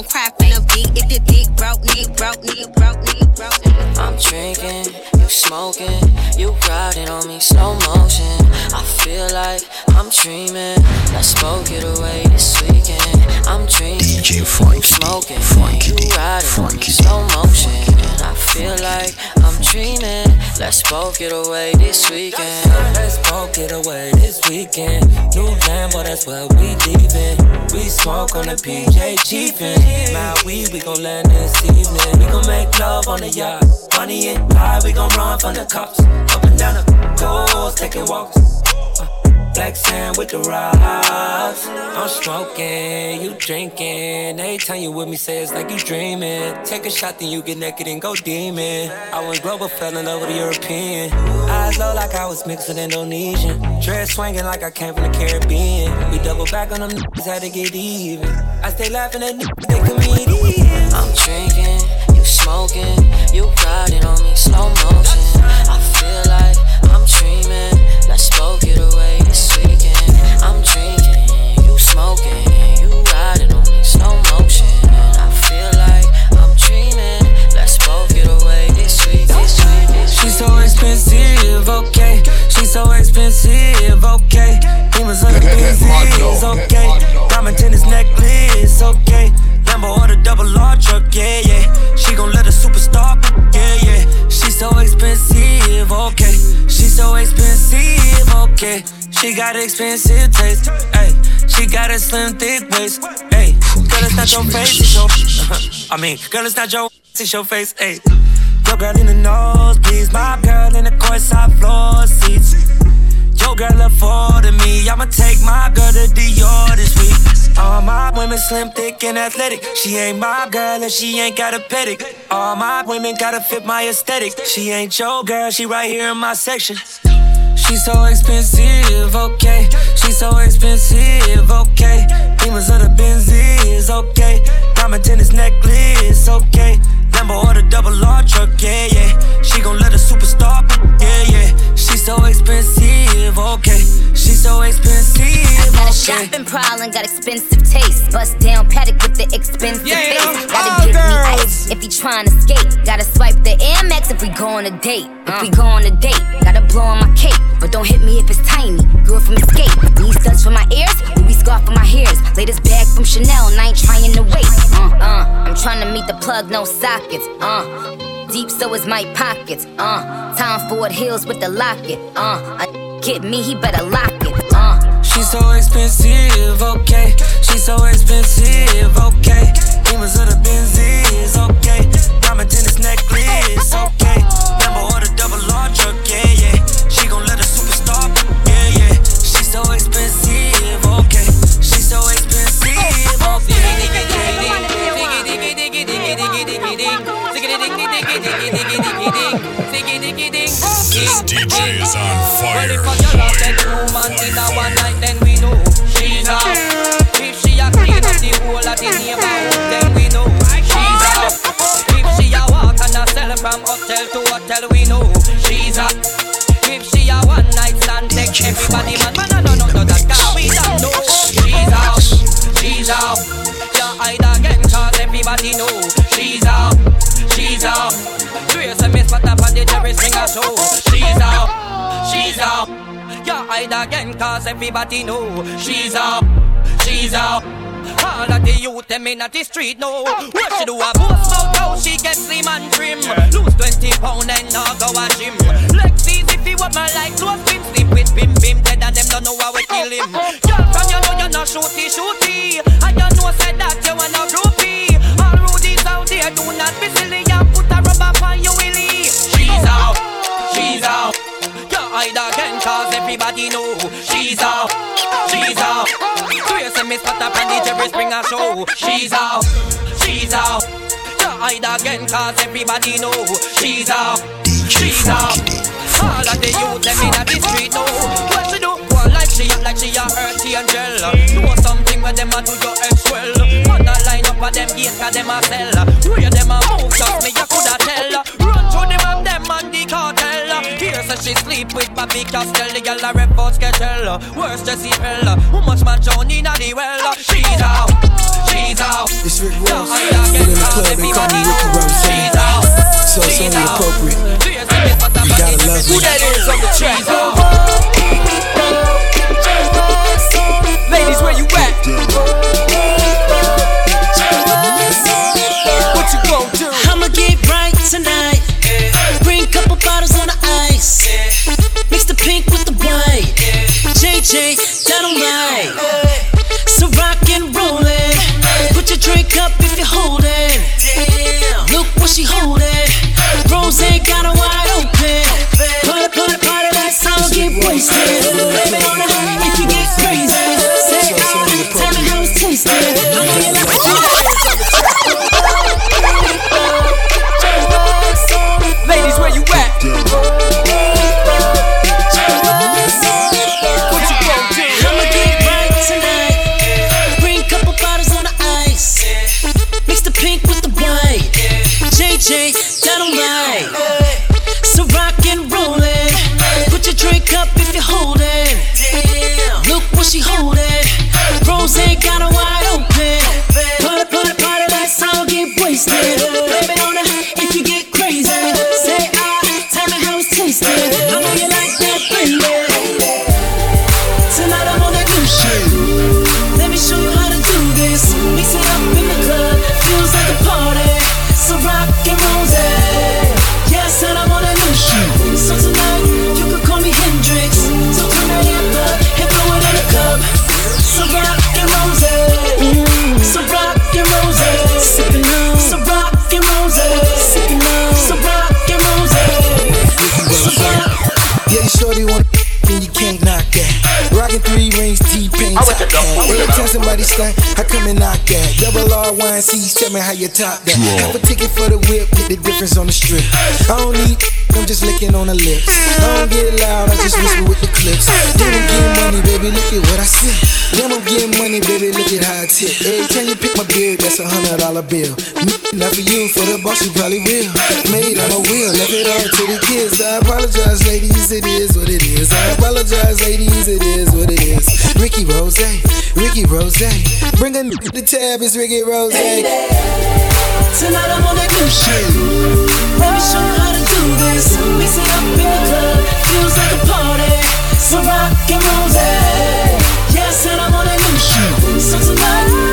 bad for no dick, I won't cry for no dick. If the dick broke, nigga broke, nigga broke, nigga broke. I'm drinking, you smoking, you riding on me slow motion. I feel like I'm dreaming. Let's both get away this weekend. I'm dreaming, DJ you Frankie, smoking, Frankie you D, riding on me slow motion. Feel like I'm dreaming. Let's both get away this weekend. Let's both get away this weekend. New Lambo, that's where we leaving. We smoke on the PJ Chiefin'. My weed, we gon' land this evening. We gon' make love on the yacht. Money and high, we gon' run from the cops. Up and down the coast, taking walks. Uh, Black sand with the rocks. I'm smoking, you drinking. Every time you with me, say it's like you dreaming. Take a shot, then you get naked and go demon. I went global, fell in love with a European. Eyes low like I was mixed with Indonesian. Dress swinging like I came from the Caribbean. We double back on them niggas, had to get even. I stay laughing at niggas, they comedians. I'm drinking, you smoking, you riding on me slow motion. I feel like I'm dreaming. Let's both get away this weekend. I'm drinking, you smoking, you riding She got expensive taste, hey. She got a slim, thick waist, hey. Girl, it's not your face, it's your. I mean, girl, it's not your, it's your face, hey. Your girl in the nosebleeds, my girl in the courtside floor seats. Your girl afforded me, I'ma take my girl to Dior this week. All my women slim, thick, and athletic. She ain't my girl and she ain't got a pedic. All my women gotta fit my aesthetic. She ain't your girl, she right here in my section. She's so expensive, okay. She's so expensive, okay. Demons of the Benzies, okay. Diamond tennis necklace, okay. Lambo or the double R truck, yeah, yeah. She gon' let a superstar, yeah, yeah. She's so expensive, okay. She's so expensive, Got a shopping problem, got expensive taste. Bust down Patek with the expensive Yeah, face. Gotta give me ice if he tryna skate. Gotta swipe the Air Max if we go on a date. If we go on a date, gotta blow on my cake. But don't hit me if it's tiny. Girl from Escape. Need studs for my ears, Louis scarf for my hairs. Latest bag from Chanel, and I ain't trying to wait. Uh, uh, I'm trying to meet the plug, no sockets. Uh. Deep so is my pockets, uh. Tom Ford Hills with the locket, uh. A kid me, he better lock it, uh. She's so expensive, okay. She's so expensive, okay. Demons of the Benzies, okay. Diamond tennis necklace, okay. Lambo or the double R truck, yeah, yeah. She gon' let a superstar, yeah, yeah. She's so expensive, okay. DJ is on fire. woman in a one night, then we know she's out. If she a clean up the whole of the neighborhood, then we know she's out. If she a walk and a sell from hotel to hotel, we know she's out. If she a one night stand, take everybody man, man, no, no, no, that girl we don't know. She's out, she's out. Yeah, hide again, cause everybody know she's out, she's out. Trace and miss, but up on the Jerry Springer show. She's she's out. Yeah, hide again, cause everybody know she's out, she's out. All of the youth, them in the street know What she do, a post about how she get slim and trim. Lose 20 pound and now go a gym. Lexis, if he want my like close pin Sleep with Bim Bim, dead and them don't know how we kill him. Girl, from you know you're not shooty shooty. And you know said that you want a groupie. All rudies out there, do not be silly And cause everybody know. She's out, she's out. Grace and Miss Pata and the Jerry Springer show. She's out, she's out. You hide again cause everybody know. She's out, she's out. All of the youth them in the street know. What she do? Go like she act like she a earth angel Know something when them a do your ex well Man a line up at them gate cause them a sell. Where are them a move just me you coulda tell. Run through them and them and the cartel so she sleep with Bobby Castell The girl a rep out sketchel Worse Jessie Bell How much man Johnny in the well She's out, she's out. It's Rick Ross. But in the club, they call me Ricky Rozay. So it's only appropriate. You gotta love me. Who that is on the track? Ladies, where you at? That don't lie. So rock and rollin'. Put your drink up if you're holding. Look what she holding. Rose got her wide open. Party, party, party, that's how I get wasted. It, if you get crazy. Say, ah, tell me how Don't lie. So rock and rollin'. Put your drink up if you're holding. Look what she holding. Rose got her wide open. Party, party, party, how I get wasted. Anytime somebody stunt, I come and knock that. Double R, Y, and C, tell me how you top that. Have a ticket for the whip, hit the difference on the strip. I don't need, I'm just licking on the lips. I don't get loud, I just whisper with the clips. Then I'm getting money, baby, look at what I see. Then I'm getting money, baby, look at how I tip. Every time you pick my bill, that's a hundred dollar bill. Not for you, for the boss, you probably will. Made on a wheel, left it all to the kids. I apologize, ladies, it is what it is. I apologize, ladies, it is what it is. Ricky Rozay, Ricky Rozay. Bring a the tab, it's Ricky Rozay. Hey Tonight I'm on that new shit. Let me show you how to do this. Mix it up in the club, feels like a party. So rock and roll, yes, and I'm on that new shit. So tonight.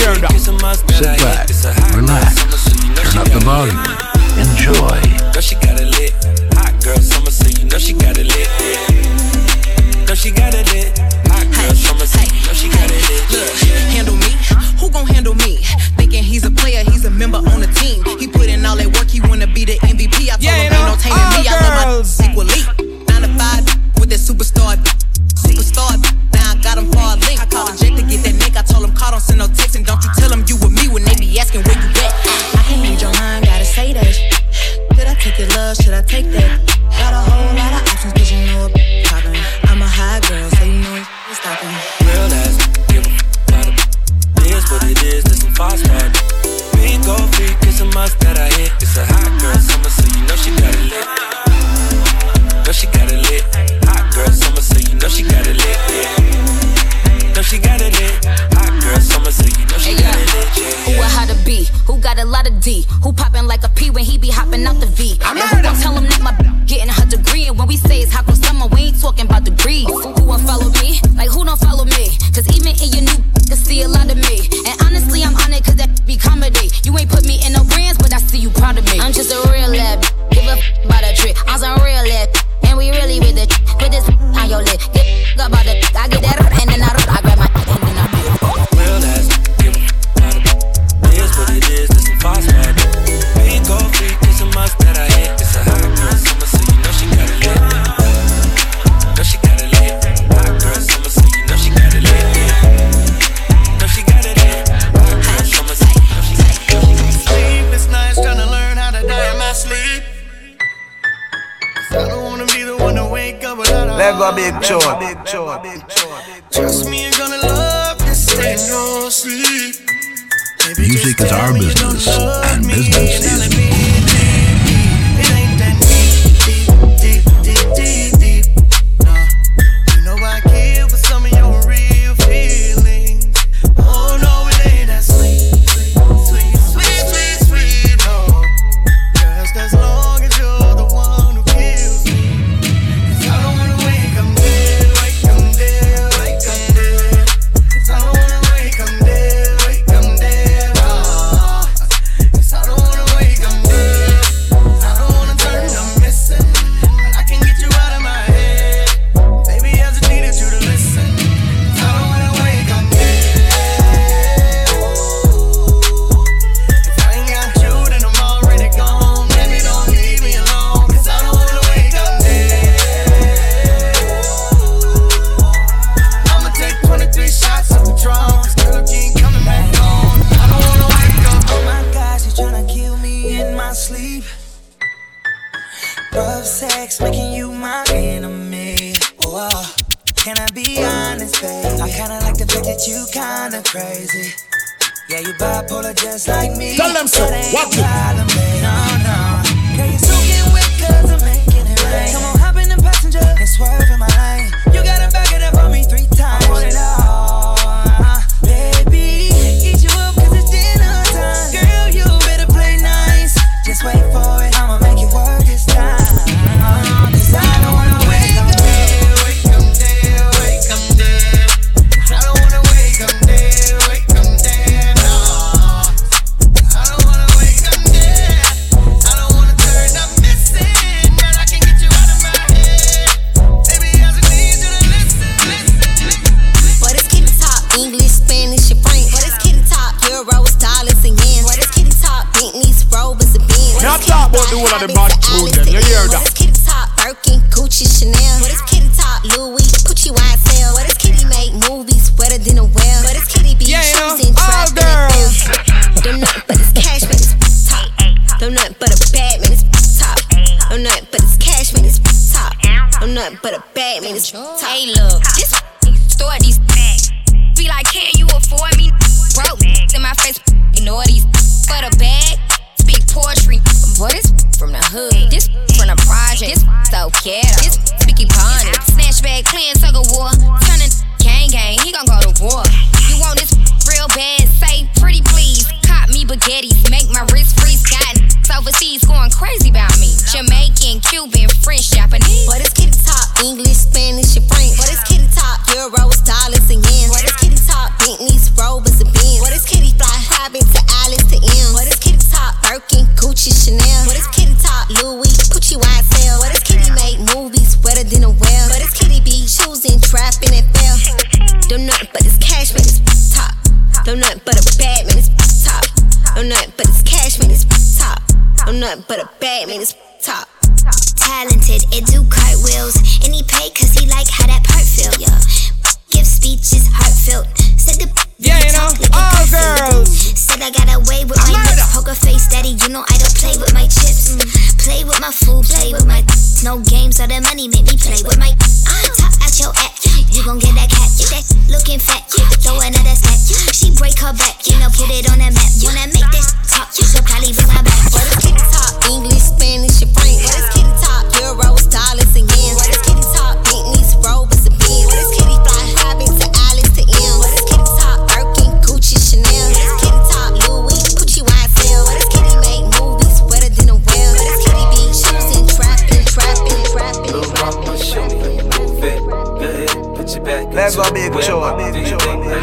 mierda. Sit back, relax, turn up the volume, enjoy. Girl, she got it lit. Hot girl summer, so you know she got it lit. Yeah. Girl, she got it lit. Hot girl summer, so you know she got it lit. Look, handle me. Who gon' handle me? Thinking he's a player, he's a member on the team. He put in all that work, he wanna be the MVP. I told yeah, him ain't no taming me. Girls. I love my equally. Nine to five with that superstar, superstar. Now I got him far linked don't send no text and don't you tell them you with me when they be asking where you at. I can't read your mind, gotta say that. Did I take your love? Should I take that? Got a whole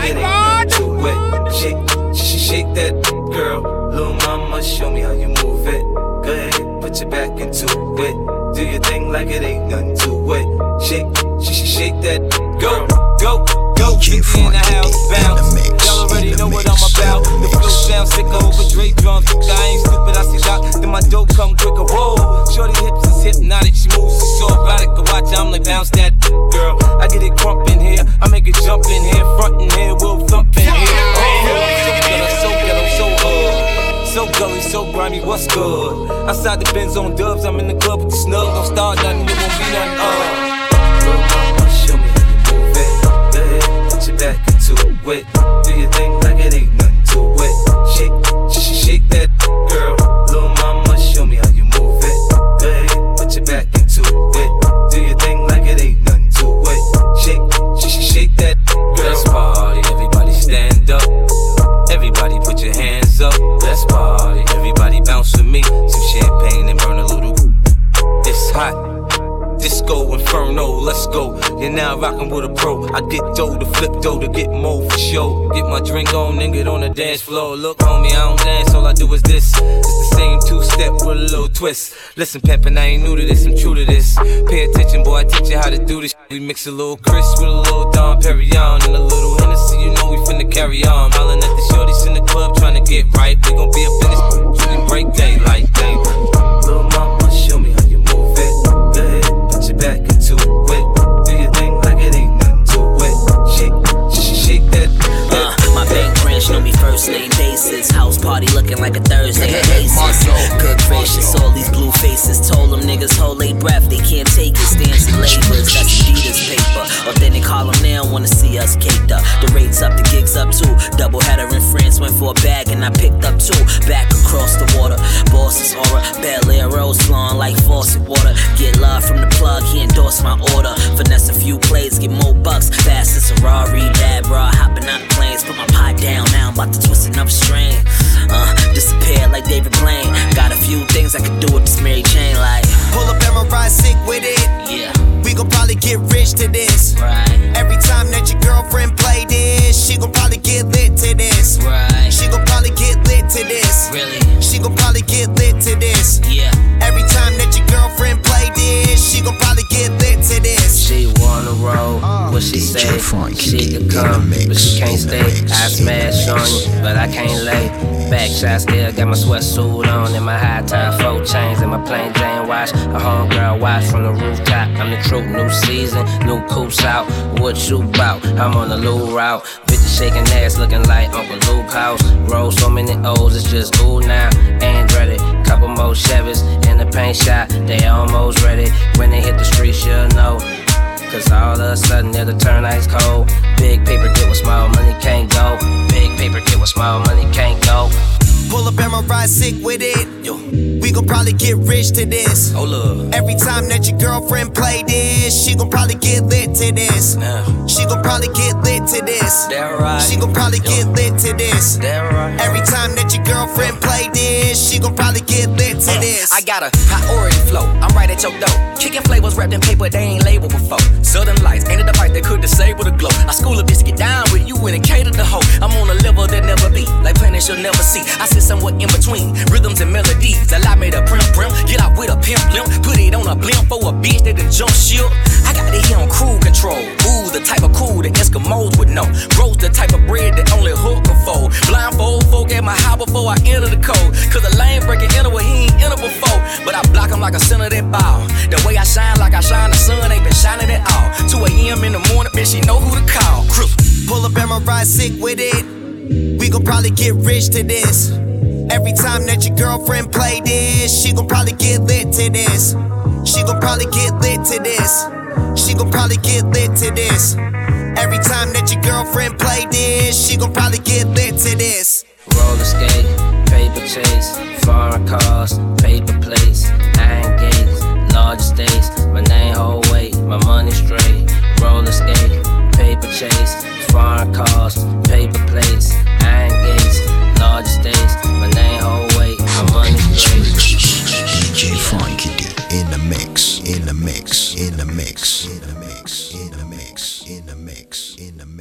ain't nothing to it? Shake, sh- shake that girl. Little mama, show me how you move it. Go ahead, put your back into it. Do your thing like it ain't nothing to it. Shake, sh- sh- shake that go, go, go. Keep in the house, bounce. Y'all already know what I'm about. The flow sound sick over Dre drums. I ain't stupid, I see that. Then my dope come quicker. Whoa, shorty hips hypnotic. She moves, so erotic. I watch, I'm like bounce that girl. I get it crump in here, I make it jump in here, front in here, we'll thump in here. Oh, so ghetto, so ghetto, so uh, so gully, so grimy. What's good? Outside the Benz on dubs, I'm in the club with the snug. Don't start nothing, it won't be nothing. Uh. Little mama, show me how you move it. Go ahead, put your back into it. Do your thing like it ain't nothing to it. Shake, Now rocking with a pro. I get dough to flip dough to get more for show. Get my drink on and get on the dance floor. Look, homie, I don't dance, all I do is this. It's the same two step with a little twist. Listen, Peppin, I ain't new to this, I'm true to this. Pay attention, boy, I teach you how to do this. We mix a little Chris with a little Dom Perignon and a little Hennessy, you know we finna carry on. Hollin' at the shorties in the club trying to get right. We gon' be till we break daylight, first name basis. House party looking like a Thursday at. Good gracious, all these blue faces. Told them niggas hold their breath, they can't take it. And labors, that's Adidas paper. Authentic Harlem now wanna see us caked up. The rates up, the gigs up too. Double header in France, went for a bag and I picked up two. Back across the water, boss is aura. Bel Air rose flowing like faucet water. Get love from the plug, he endorsed my order. Finesse a few plays, get more bucks. Fast as a Rari, bad bra, hopping out planes. Put my pot down, now I'm about to twist another string. Uh, disappear like David Blaine. Got a few things I could do with this Mary Jane, like. Pull up and ride sick with it. Yeah. We gon' probably get rich to this. Right. Every time that your girlfriend play this, she gon' probably get lit to this. Right. I smash on you, but I can't lay. Back shot still got my sweatsuit on and my high top, four chains and my plain Jane watch. A homegirl watch from the rooftop. I'm the truth, new season, new coops out. What you bout? I'm on the low route. Bitches shaking ass, looking like Uncle Luke House. Roll so many O's, it's just cool now. Ready. Couple more Chevys in the paint shop, they almost ready. When they hit the streets, you'll know. Cause all of a sudden it'll turn ice cold. Big paper get where small money can't go. Big paper get where small money can't go. Pull up and ride sick with it. Yo. We gon' probably get rich to this. Oh, look. Every time that your girlfriend play this, she gon' probably get lit to this. Nah. She gon' probably get lit to this. That right. She gon' probably get lit to this. That right. Every time that your girlfriend play this, she gon' probably get lit to uh, this. I got a priority flow. I'm right at your door. Kicking flavors wrapped in paper they ain't labeled before. Southern lights ain't a device that could disable the glow. I school a bitch get down with you and cater the hoe. I'm on a level that never be, like planets you'll never see. I sit somewhere in between rhythms and melodies. Allow me to prim prim, get out with a pimp limp, put it on a blimp for a bitch that done jump ship. I got it here on cruise control. Ooh, the type of cool that Eskimos would know. Roast the type of bread that only hook can fold. Blindfold folk at my house before I enter the code. Cause the lane breaking enter where he ain't enter before. But I block him like a center that ball. The way I shine like I shine, the sun ain't been shining at all. 2 a.m. in the morning, bitch, she know who to call. Crew. Pull up and my ride sick with it. We gon' probably get rich to this. Every time that your girlfriend play this, she gon' probably get lit to this. She gon' probably get lit to this. She gon' probably get lit to this. Every time that your girlfriend play this, she gon' probably get lit to this. Roller skate, paper chase, foreign cars, paper plates, iron gates, large estates. My name whole weight, my money straight. Roller skate, paper chase, foreign cars, paper plates, iron gates, large estates. My name whole weight, my money. DJ Frankie in the mix, in the mix, in the mix, in the mix, in the mix, in the mix, in the mix.